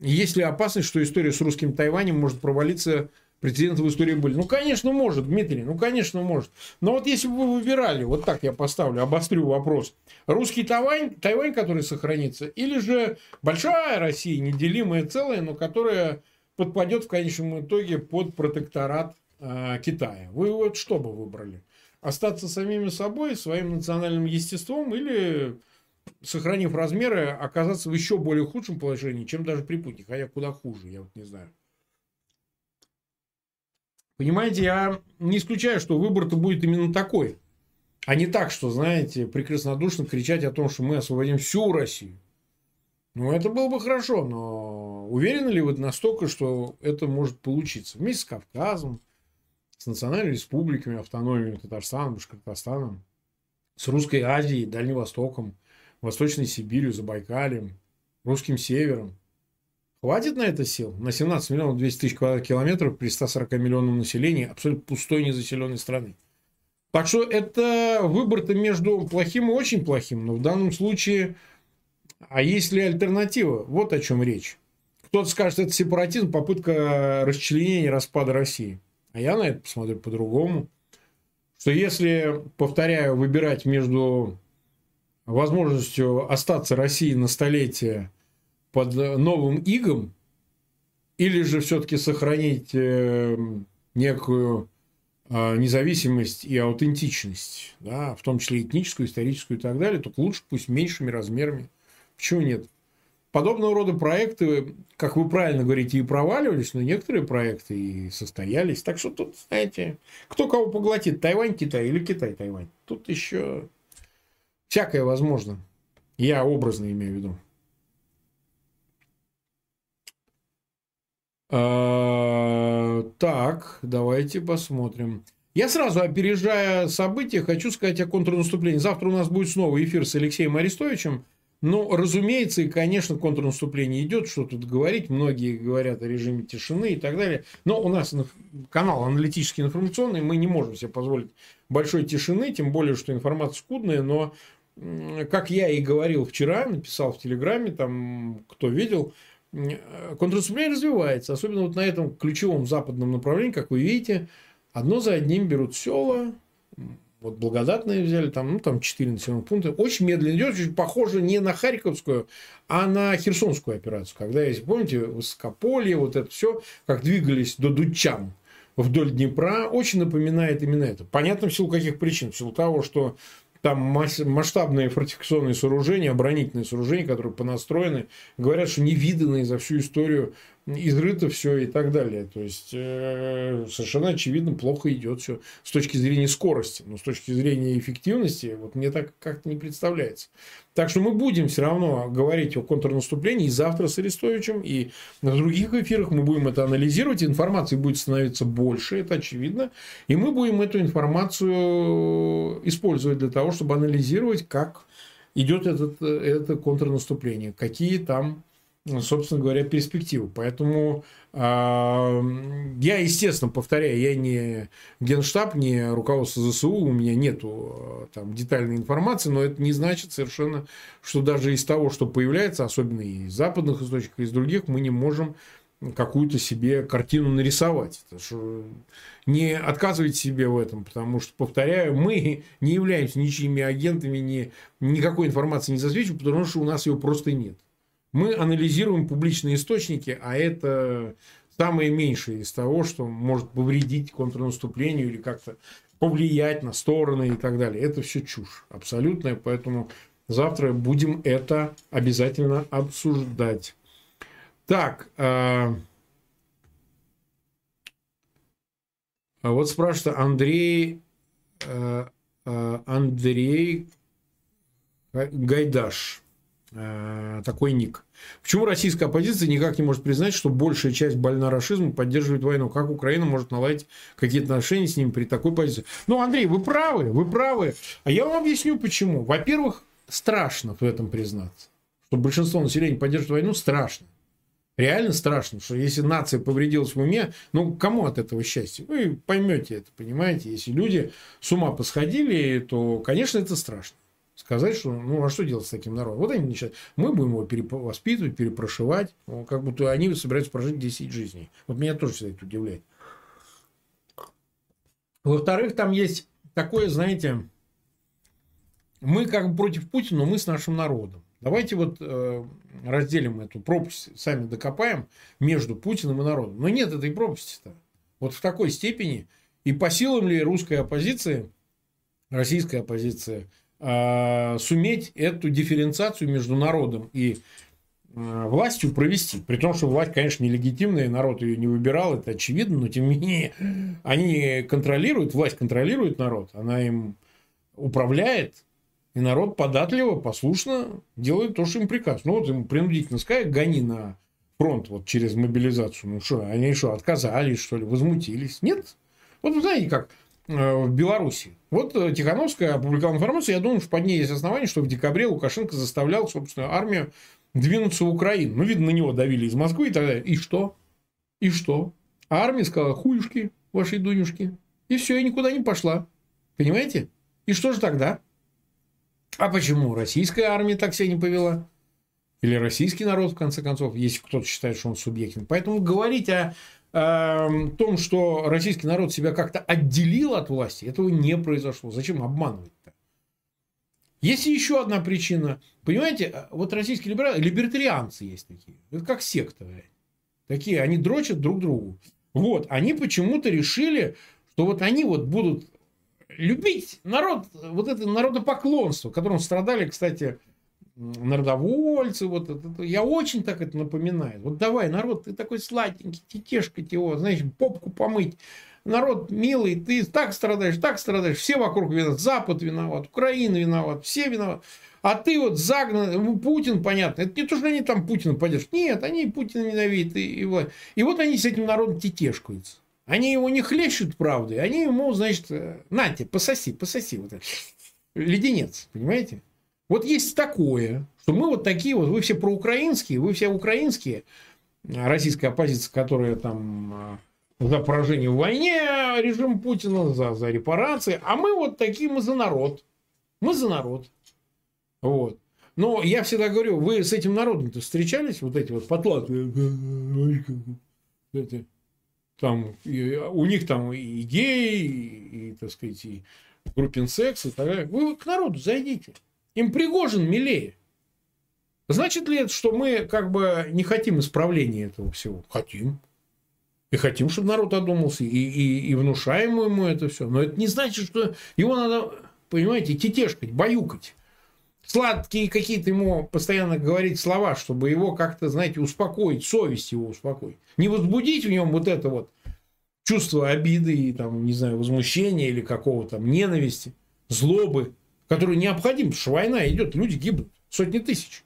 есть ли опасность, что история с русским Тайванем может провалиться Прецеденты в истории были. Ну, конечно, может, Дмитрий, ну, конечно, может. Но вот если бы вы выбирали, вот так я поставлю, обострю вопрос, русский Тайвань, Тайвань, который сохранится, или же большая Россия, неделимая целая, но которая подпадет в конечном итоге под протекторат э, Китая. Вы вот что бы выбрали? Остаться самими собой, своим национальным естеством или сохранив размеры, оказаться в еще более худшем положении, чем даже при Путине, хотя куда хуже, я вот не знаю. Понимаете, я не исключаю, что выбор-то будет именно такой. А не так, что, знаете, прекраснодушно кричать о том, что мы освободим всю Россию. Ну, это было бы хорошо, но уверены ли вы настолько, что это может получиться? Вместе с Кавказом, с национальными республиками, автономиями Татарстаном, Башкортостаном, с Русской Азией, Дальним Востоком, Восточной Сибирью, Забайкалием, Русским Севером – Хватит на это сил? На 17 миллионов 200 тысяч квадратных километров при 140 миллионном населении абсолютно пустой незаселенной страны. Так что это выбор-то между плохим и очень плохим. Но в данном случае, а есть ли альтернатива? Вот о чем речь. Кто-то скажет, это сепаратизм, попытка расчленения, распада России. А я на это посмотрю по-другому. Что если, повторяю, выбирать между возможностью остаться России на столетие под новым игом, или же все-таки сохранить э, некую а, независимость и аутентичность, да, в том числе этническую, историческую и так далее, только лучше пусть меньшими размерами. Почему нет? Подобного рода проекты, как вы правильно говорите, и проваливались, но некоторые проекты и состоялись. Так что тут, знаете, кто кого поглотит, Тайвань, Китай или Китай, Тайвань. Тут еще всякое возможно. Я образно имею в виду. Так, давайте посмотрим. Я сразу, опережая события, хочу сказать о контрнаступлении. Завтра у нас будет снова эфир с Алексеем Арестовичем. Ну, разумеется, и, конечно, контрнаступление идет, что тут говорить. Многие говорят о режиме тишины и так далее. Но у нас канал аналитический информационный, мы не можем себе позволить большой тишины, тем более, что информация скудная, но как я и говорил вчера, написал в Телеграме, там, кто видел, контрнаступление развивается, особенно вот на этом ключевом западном направлении, как вы видите, одно за одним берут села, вот благодатные взяли, там, ну, там 4 населенных пункта. Очень медленно идет, очень похоже не на Харьковскую, а на Херсонскую операцию. Когда, если помните, Высокополье, вот это все, как двигались до Дудчан вдоль Днепра, очень напоминает именно это. Понятно, в силу каких причин. В силу того, что там масштабные фортификационные сооружения, оборонительные сооружения, которые понастроены, говорят, что невиданные за всю историю изрыто все и так далее. То есть, э, совершенно очевидно, плохо идет все с точки зрения скорости. Но с точки зрения эффективности, вот мне так как-то не представляется. Так что мы будем все равно говорить о контрнаступлении и завтра с Арестовичем, и на других эфирах мы будем это анализировать. Информации будет становиться больше, это очевидно. И мы будем эту информацию использовать для того, чтобы анализировать, как идет этот, это контрнаступление, какие там собственно говоря, перспективы. Поэтому а, я, естественно, повторяю, я не генштаб, не руководство ЗСУ, у меня нету а, там детальной информации, но это не значит совершенно, что даже из того, что появляется, особенно из западных источников, из других, мы не можем какую-то себе картину нарисовать. Что не отказывайте себе в этом, потому что, повторяю, мы не являемся ничьими агентами, ни, никакой информации не засвечиваем, потому что у нас ее просто нет. Мы анализируем публичные источники, а это самое меньшее из того, что может повредить контрнаступлению или как-то повлиять на стороны и так далее. Это все чушь абсолютная, поэтому завтра будем это обязательно обсуждать. Так, а вот спрашивает Андрей, а, Андрей Гайдаш. Э, такой ник. Почему российская оппозиция никак не может признать, что большая часть больна расизмом поддерживает войну? Как Украина может наладить какие-то отношения с ними при такой позиции? Ну, Андрей, вы правы, вы правы. А я вам объясню, почему. Во-первых, страшно в этом признаться. Что большинство населения поддерживает войну, страшно. Реально страшно, что если нация повредилась в уме, ну, кому от этого счастья? Вы поймете это, понимаете? Если люди с ума посходили, то, конечно, это страшно сказать, что ну а что делать с таким народом? Вот они начинают, мы будем его перевоспитывать, перепрошивать, как будто они собираются прожить 10 жизней. Вот меня тоже всегда это удивляет. Во-вторых, там есть такое, знаете, мы как бы против Путина, но мы с нашим народом. Давайте вот э, разделим эту пропасть, сами докопаем между Путиным и народом. Но нет этой пропасти-то. Вот в такой степени. И по силам ли русской оппозиции, российская оппозиция, суметь эту дифференциацию между народом и а, властью провести. При том, что власть, конечно, нелегитимная, народ ее не выбирал, это очевидно, но тем не менее они контролируют, власть контролирует народ, она им управляет, и народ податливо, послушно делает то, что им приказ. Ну, вот им принудительно сказать, гони на фронт вот через мобилизацию. Ну что, они что, отказались, что ли, возмутились? Нет. Вот вы знаете, как Э, в Беларуси. Вот э, Тихановская опубликовала информацию. Я думаю, что под ней есть основания, что в декабре Лукашенко заставлял собственную армию двинуться в Украину. Ну, видно, на него давили из Москвы и так далее. И что? И что? А армия сказала, хуюшки вашей Дунюшки. И все, и никуда не пошла. Понимаете? И что же тогда? А почему российская армия так себя не повела? Или российский народ, в конце концов, если кто-то считает, что он субъектен. Поэтому говорить о Эм, том, что российский народ себя как-то отделил от власти, этого не произошло. Зачем обманывать-то? Есть еще одна причина. Понимаете, э, вот российские либералы, либертарианцы есть такие. Это как секта. Такие, они дрочат друг другу. Вот, они почему-то решили, что вот они вот будут любить народ, вот это народопоклонство, которым страдали, кстати, народовольцы, вот это, я очень так это напоминаю. Вот давай, народ, ты такой сладенький, тетешка его, знаешь, попку помыть. Народ милый, ты так страдаешь, так страдаешь, все вокруг виноват, Запад виноват, Украина виноват, все виноваты. А ты вот загнан, ну, Путин, понятно, это не то, что они там Путина поддерживают. Нет, они Путина ненавидят. И, и, вот. и вот они с этим народом тетешкаются. Они его не хлещут правдой, они ему, значит, э, нате, пососи, пососи. Вот это. Леденец, понимаете? Вот есть такое, что мы вот такие вот, вы все проукраинские, вы все украинские, российская оппозиция, которая там а, за поражение в войне режим Путина, за, за репарации, а мы вот такие, мы за народ. Мы за народ. Вот. Но я всегда говорю, вы с этим народом-то встречались, вот эти вот потлатые, там, у них там и геи, и, и так сказать, и группин секс, и так далее. Вы к народу зайдите. Им Пригожин милее. Значит ли это, что мы как бы не хотим исправления этого всего? Хотим. И хотим, чтобы народ одумался, и, и, и внушаем ему это все. Но это не значит, что его надо, понимаете, тетешкать, баюкать. сладкие какие-то ему постоянно говорить слова, чтобы его как-то, знаете, успокоить, совесть его успокоить. Не возбудить в нем вот это вот чувство обиды и, там, не знаю, возмущения или какого-то ненависти, злобы, который необходим, потому что война идет, люди гибнут, сотни тысяч.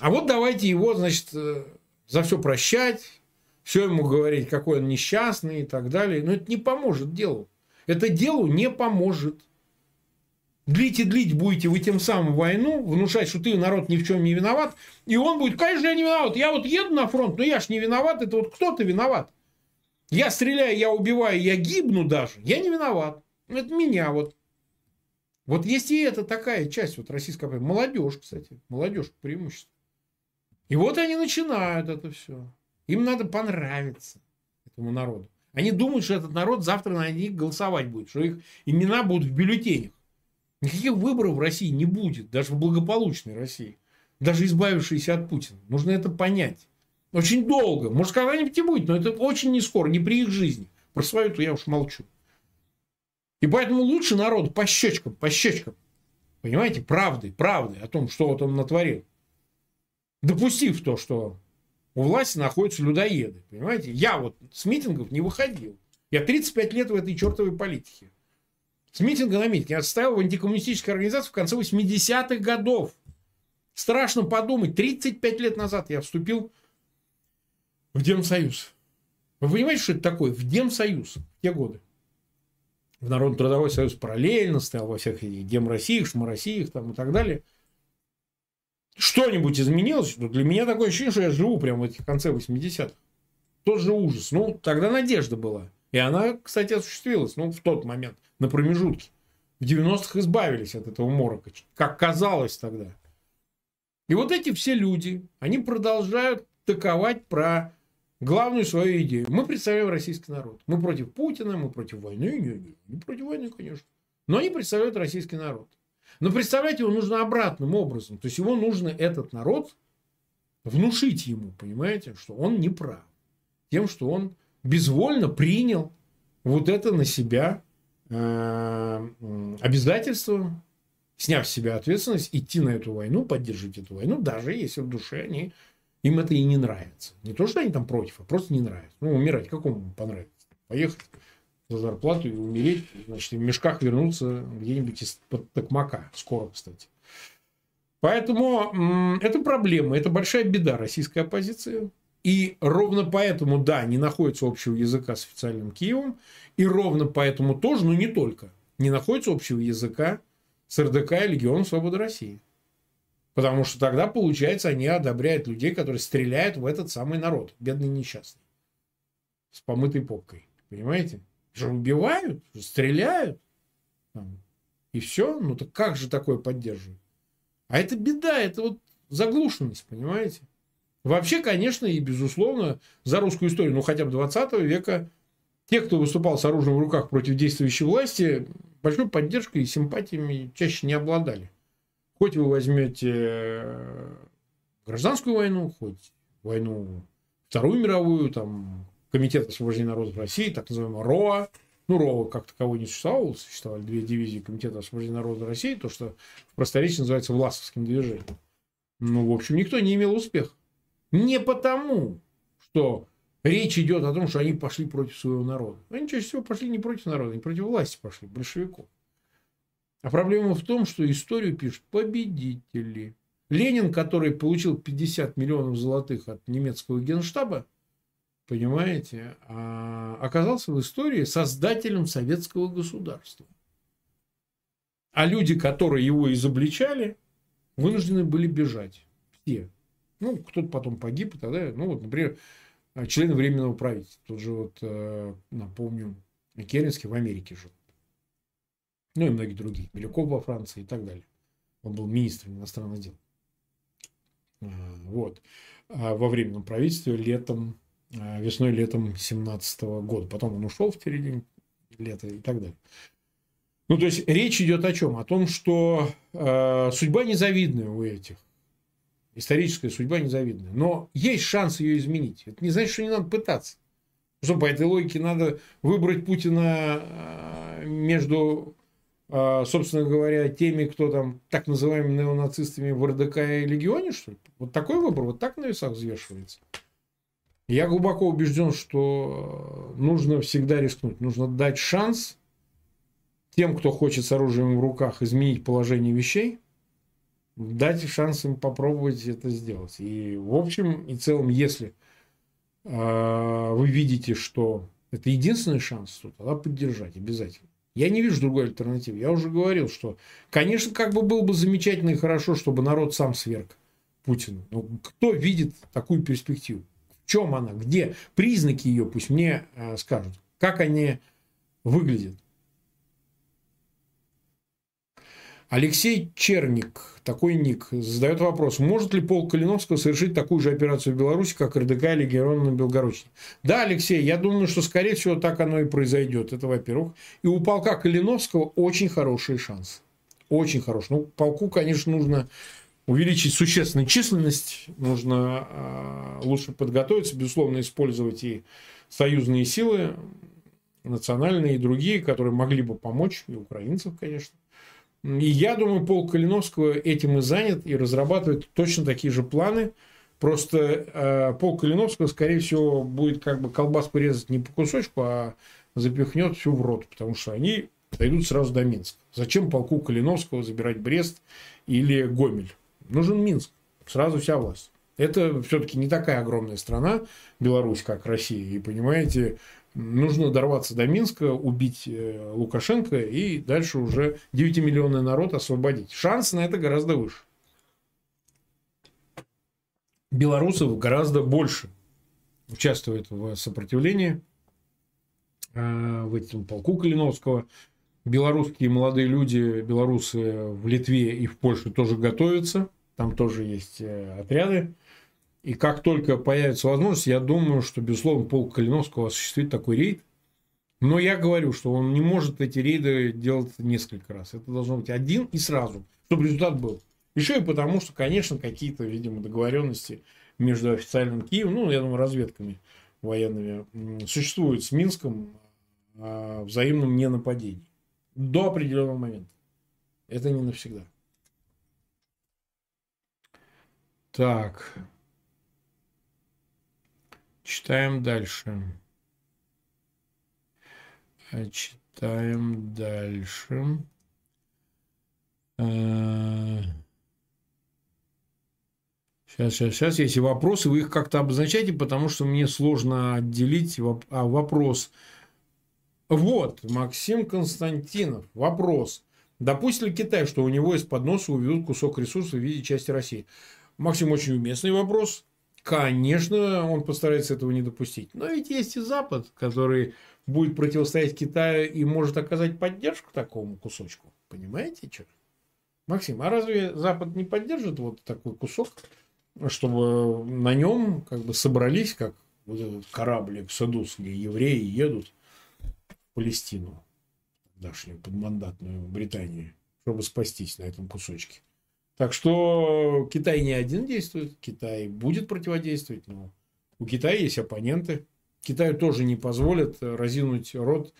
А вот давайте его, значит, э, за все прощать, все ему говорить, какой он несчастный и так далее. Но это не поможет делу. Это делу не поможет. Длить и длить будете вы тем самым войну, внушать, что ты, народ, ни в чем не виноват, и он будет, конечно, я не виноват, я вот еду на фронт, но я ж не виноват, это вот кто-то виноват. Я стреляю, я убиваю, я гибну даже, я не виноват. Это меня вот. Вот есть и это такая часть вот российской молодежь, кстати, молодежь преимущество. И вот они начинают это все. Им надо понравиться этому народу. Они думают, что этот народ завтра на них голосовать будет, что их имена будут в бюллетенях. Никаких выборов в России не будет, даже в благополучной России. Даже избавившейся от Путина. Нужно это понять. Очень долго. Может, когда-нибудь и будет, но это очень не скоро, не при их жизни. Про свою-то я уж молчу. И поэтому лучше народу по щечкам, по щечкам. Понимаете, правды, правды о том, что вот он натворил. Допустив то, что у власти находятся людоеды. Понимаете? Я вот с митингов не выходил. Я 35 лет в этой чертовой политике. С митинга на митинг. Я стоял в антикоммунистической организации в конце 80-х годов. Страшно подумать. 35 лет назад я вступил в Демсоюз. Вы понимаете, что это такое? В Демсоюз. В те годы. В Народный трудовой союз параллельно стоял во всех Демроссиях, Шмароссиях там и так далее. Что-нибудь изменилось? Ну, для меня такое ощущение, что я живу прямо в конце 80-х. Тот же ужас. Ну, тогда надежда была. И она, кстати, осуществилась. Ну, в тот момент на промежутке. В 90-х избавились от этого морока, как казалось тогда. И вот эти все люди, они продолжают таковать про главную свою идею. Мы представляем российский народ. Мы против Путина, мы против войны. Не, не, не против войны, конечно. Но они представляют российский народ. Но представлять его нужно обратным образом. То есть его нужно этот народ внушить ему, понимаете, что он не прав. Тем, что он безвольно принял вот это на себя Э, обязательство, сняв с себя ответственность, идти на эту войну, поддерживать эту войну, даже если в душе они, им это и не нравится. Не то, что они там против, а просто не нравится. Ну, умирать какому понравится? Поехать за зарплату и умереть, значит, в мешках вернуться где-нибудь из-под Токмака. Скоро, кстати. Поэтому это проблема, это большая беда российской оппозиции. И ровно поэтому, да, не находится общего языка с официальным Киевом. И ровно поэтому тоже, но не только, не находится общего языка с РДК и Легионом Свободы России. Потому что тогда, получается, они одобряют людей, которые стреляют в этот самый народ, бедный несчастный, с помытой попкой. Понимаете? Же убивают, же стреляют. И все. Ну так как же такое поддерживать? А это беда, это вот заглушенность, понимаете? Вообще, конечно, и безусловно, за русскую историю, ну хотя бы 20 века, те, кто выступал с оружием в руках против действующей власти, большой поддержкой и симпатиями чаще не обладали. Хоть вы возьмете э, гражданскую войну, хоть войну Вторую мировую, там, Комитет освобождения народов России, так называемый РОА, ну, РОА как таковой не существовало, существовали две дивизии Комитета освобождения народов России, то, что в просторечии называется власовским движением. Ну, в общем, никто не имел успеха. Не потому, что речь идет о том, что они пошли против своего народа. Они чаще всего пошли не против народа, они против власти пошли, большевиков. А проблема в том, что историю пишут победители. Ленин, который получил 50 миллионов золотых от немецкого генштаба, понимаете, а, оказался в истории создателем советского государства. А люди, которые его изобличали, вынуждены были бежать. Все. Ну, кто-то потом погиб и далее. Ну, вот, например, члены Временного правительства. Тут же, вот, э, напомню, Керенский в Америке жил. Ну, и многие другие. Милюков во Франции и так далее. Он был министром иностранных дел. А, вот. А во Временном правительстве летом, а, весной-летом 17 года. Потом он ушел в середине лета и так далее. Ну, то есть, речь идет о чем? О том, что э, судьба незавидная у этих Историческая судьба незавидная. Но есть шанс ее изменить. Это не значит, что не надо пытаться. Что по этой логике надо выбрать Путина между собственно говоря, теми, кто там так называемыми неонацистами в РДК и Легионе, что ли? Вот такой выбор, вот так на весах взвешивается. Я глубоко убежден, что нужно всегда рискнуть. Нужно дать шанс тем, кто хочет с оружием в руках изменить положение вещей, дать шанс им попробовать это сделать. И в общем и целом, если э, вы видите, что это единственный шанс, то тогда поддержать обязательно. Я не вижу другой альтернативы. Я уже говорил, что, конечно, как бы было бы замечательно и хорошо, чтобы народ сам сверг Путина. Но кто видит такую перспективу? В чем она? Где? Признаки ее пусть мне э, скажут. Как они выглядят? Алексей Черник, такой ник, задает вопрос, может ли полк Калиновского совершить такую же операцию в Беларуси, как РДК или Герон на Белгородчине? Да, Алексей, я думаю, что, скорее всего, так оно и произойдет. Это, во-первых. И у полка Калиновского очень хороший шанс. Очень хороший. Ну, полку, конечно, нужно увеличить существенную численность, нужно э, лучше подготовиться, безусловно, использовать и союзные силы, национальные и другие, которые могли бы помочь, и украинцев, конечно. И я думаю, полк Калиновского этим и занят и разрабатывает точно такие же планы. Просто э, полк Калиновского, скорее всего, будет как бы колбаску резать не по кусочку, а запихнет всю в рот, потому что они дойдут сразу до Минска. Зачем полку Калиновского забирать Брест или Гомель? Нужен Минск. Сразу вся власть. Это все-таки не такая огромная страна, Беларусь, как Россия. И понимаете, нужно дорваться до Минска, убить э, Лукашенко и дальше уже 9-миллионный народ освободить. Шанс на это гораздо выше. Белорусов гораздо больше участвует в сопротивлении э, в этом полку Калиновского. Белорусские молодые люди, белорусы в Литве и в Польше тоже готовятся. Там тоже есть э, отряды. И как только появится возможность, я думаю, что, безусловно, полк Калиновского осуществит такой рейд. Но я говорю, что он не может эти рейды делать несколько раз. Это должно быть один и сразу, чтобы результат был. Еще и потому, что, конечно, какие-то, видимо, договоренности между официальным Киевом, ну, я думаю, разведками военными, существуют с Минском о взаимном ненападении. До определенного момента. Это не навсегда. Так. Читаем дальше. Читаем дальше. Сейчас, сейчас, сейчас. Если вопросы, вы их как-то обозначайте, потому что мне сложно отделить а, вопрос. Вот, Максим Константинов. Вопрос. Допустит ли Китай, что у него из-под носа уведут кусок ресурсов в виде части России? Максим, очень уместный вопрос. Конечно, он постарается этого не допустить. Но ведь есть и Запад, который будет противостоять Китаю и может оказать поддержку такому кусочку. Понимаете, что? Максим, а разве Запад не поддержит вот такой кусок, чтобы на нем как бы собрались, как вот этот корабль Эксодус, где евреи едут в Палестину, тогдашнюю подмандатную Британию, чтобы спастись на этом кусочке. Так что Китай не один действует, Китай будет противодействовать, но у Китая есть оппоненты. Китаю тоже не позволят разинуть рот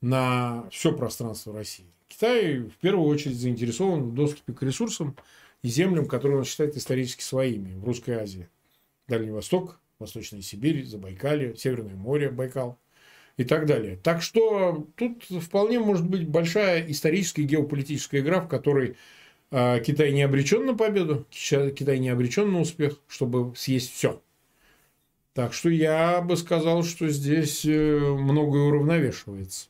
на все пространство России. Китай в первую очередь заинтересован в доступе к ресурсам и землям, которые он считает исторически своими в Русской Азии. Дальний Восток, Восточная Сибирь, Забайкалье, Северное море, Байкал и так далее. Так что тут вполне может быть большая историческая и геополитическая игра, в которой Китай не обречен на победу, Китай не обречен на успех, чтобы съесть все. Так что я бы сказал, что здесь э, многое уравновешивается.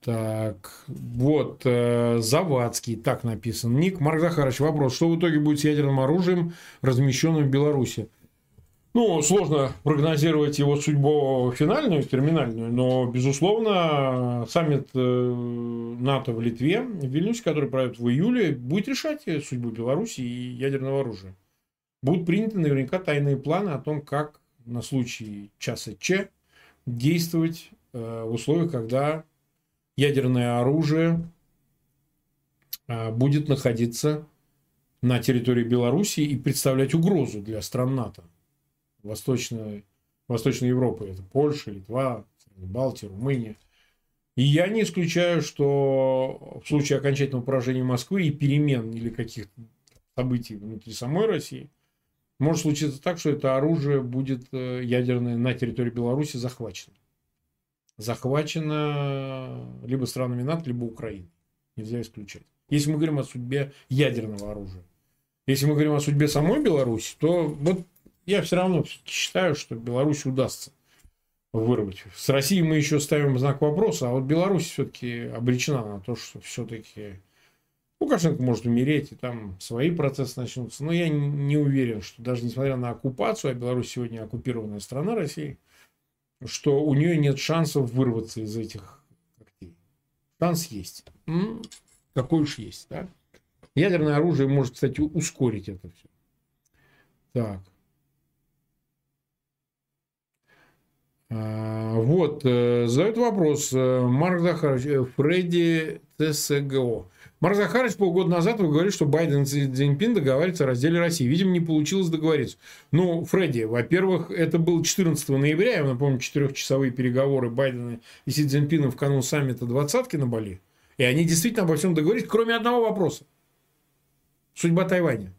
Так, вот, э, Завадский, так написан. Ник, Марк Захарович, вопрос. Что в итоге будет с ядерным оружием, размещенным в Беларуси? Ну, сложно прогнозировать его судьбу финальную, терминальную, но, безусловно, саммит э, НАТО в Литве, в Вильнюсе, который пройдет в июле, будет решать судьбу Беларуси и ядерного оружия. Будут приняты наверняка тайные планы о том, как на случай часа Ч действовать э, в условиях, когда ядерное оружие э, будет находиться на территории Беларуси и представлять угрозу для стран НАТО. Восточной, Восточной Европы. Это Польша, Литва, Балтии, Румынии. И я не исключаю, что в случае окончательного поражения Москвы и перемен или каких-то событий внутри самой России, может случиться так, что это оружие будет э, ядерное на территории Беларуси захвачено. Захвачено либо странами НАТО, либо Украиной. Нельзя исключать. Если мы говорим о судьбе ядерного оружия. Если мы говорим о судьбе самой Беларуси, то вот я все равно считаю, что Беларусь удастся вырвать. С Россией мы еще ставим знак вопроса, а вот Беларусь все-таки обречена на то, что все-таки Лукашенко может умереть, и там свои процессы начнутся. Но я не уверен, что даже несмотря на оккупацию, а Беларусь сегодня оккупированная страна России, что у нее нет шансов вырваться из этих когтей. Шанс есть. какой уж есть, да? Ядерное оружие может, кстати, ускорить это все. Так. Вот, э, задает вопрос э, Марк Захарович, э, Фредди ТСГО. Марк Захарович полгода назад вы говорили, что Байден и Цзиньпин договариваются о разделе России. Видимо, не получилось договориться. Ну, Фредди, во-первых, это было 14 ноября, я напомню, четырехчасовые переговоры Байдена и Си Цзиньпина в канун саммита двадцатки на Бали. И они действительно обо всем договорились, кроме одного вопроса. Судьба Тайваня.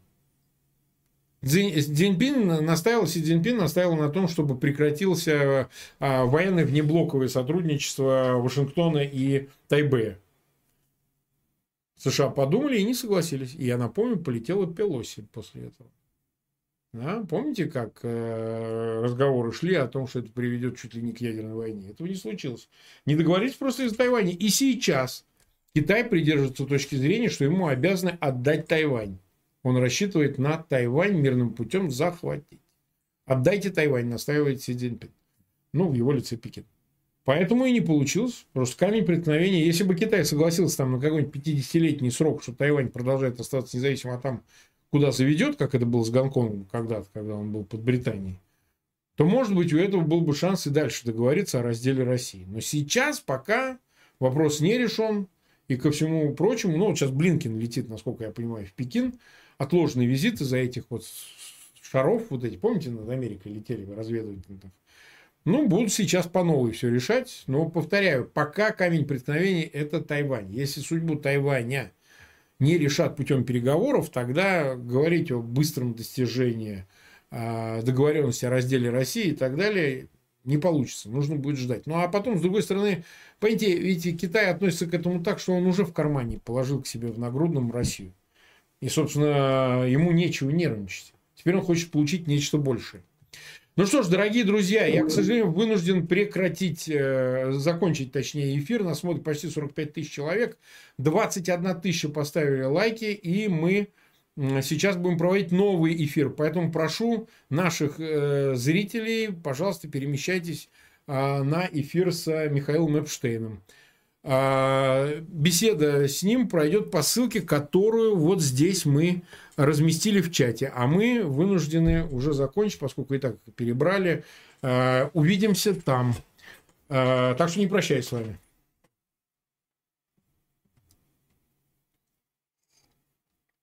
Цзиньпин настаивал, Си Цзиньпин настаивал на том, чтобы прекратился а, военное внеблоковое сотрудничество Вашингтона и Тайбэя. США подумали и не согласились. И я напомню, полетела Пелоси после этого. Да? Помните, как э, разговоры шли о том, что это приведет чуть ли не к ядерной войне? Этого не случилось. Не договорились просто из Тайваня. И сейчас Китай придерживается точки зрения, что ему обязаны отдать Тайвань. Он рассчитывает на Тайвань мирным путем захватить. Отдайте Тайвань, настаивает Си Цзиньпин. Ну, в его лице Пекин. Поэтому и не получилось. Просто камень преткновения. Если бы Китай согласился там на какой-нибудь 50-летний срок, что Тайвань продолжает оставаться независимым, а там куда заведет, как это было с Гонконгом когда-то, когда он был под Британией, то, может быть, у этого был бы шанс и дальше договориться о разделе России. Но сейчас пока вопрос не решен. И ко всему прочему, ну, вот сейчас Блинкин летит, насколько я понимаю, в Пекин отложенные визиты за этих вот шаров, вот эти, помните, над Америкой летели разведывательных? Ну, будут сейчас по новой все решать. Но, повторяю, пока камень преткновения – это Тайвань. Если судьбу Тайваня не решат путем переговоров, тогда говорить о быстром достижении а, договоренности о разделе России и так далее не получится. Нужно будет ждать. Ну, а потом, с другой стороны, понимаете, видите, Китай относится к этому так, что он уже в кармане положил к себе в нагрудном Россию. И, собственно, ему нечего нервничать. Теперь он хочет получить нечто большее. Ну что ж, дорогие друзья, я, к сожалению, вынужден прекратить, э, закончить, точнее, эфир. Нас смотрит почти 45 тысяч человек. 21 тысяча поставили лайки, и мы сейчас будем проводить новый эфир. Поэтому прошу наших э, зрителей, пожалуйста, перемещайтесь э, на эфир с Михаилом Эпштейном. А, беседа с ним пройдет по ссылке, которую вот здесь мы разместили в чате. А мы вынуждены уже закончить, поскольку и так перебрали. А, увидимся там. А, так что не прощаюсь с вами.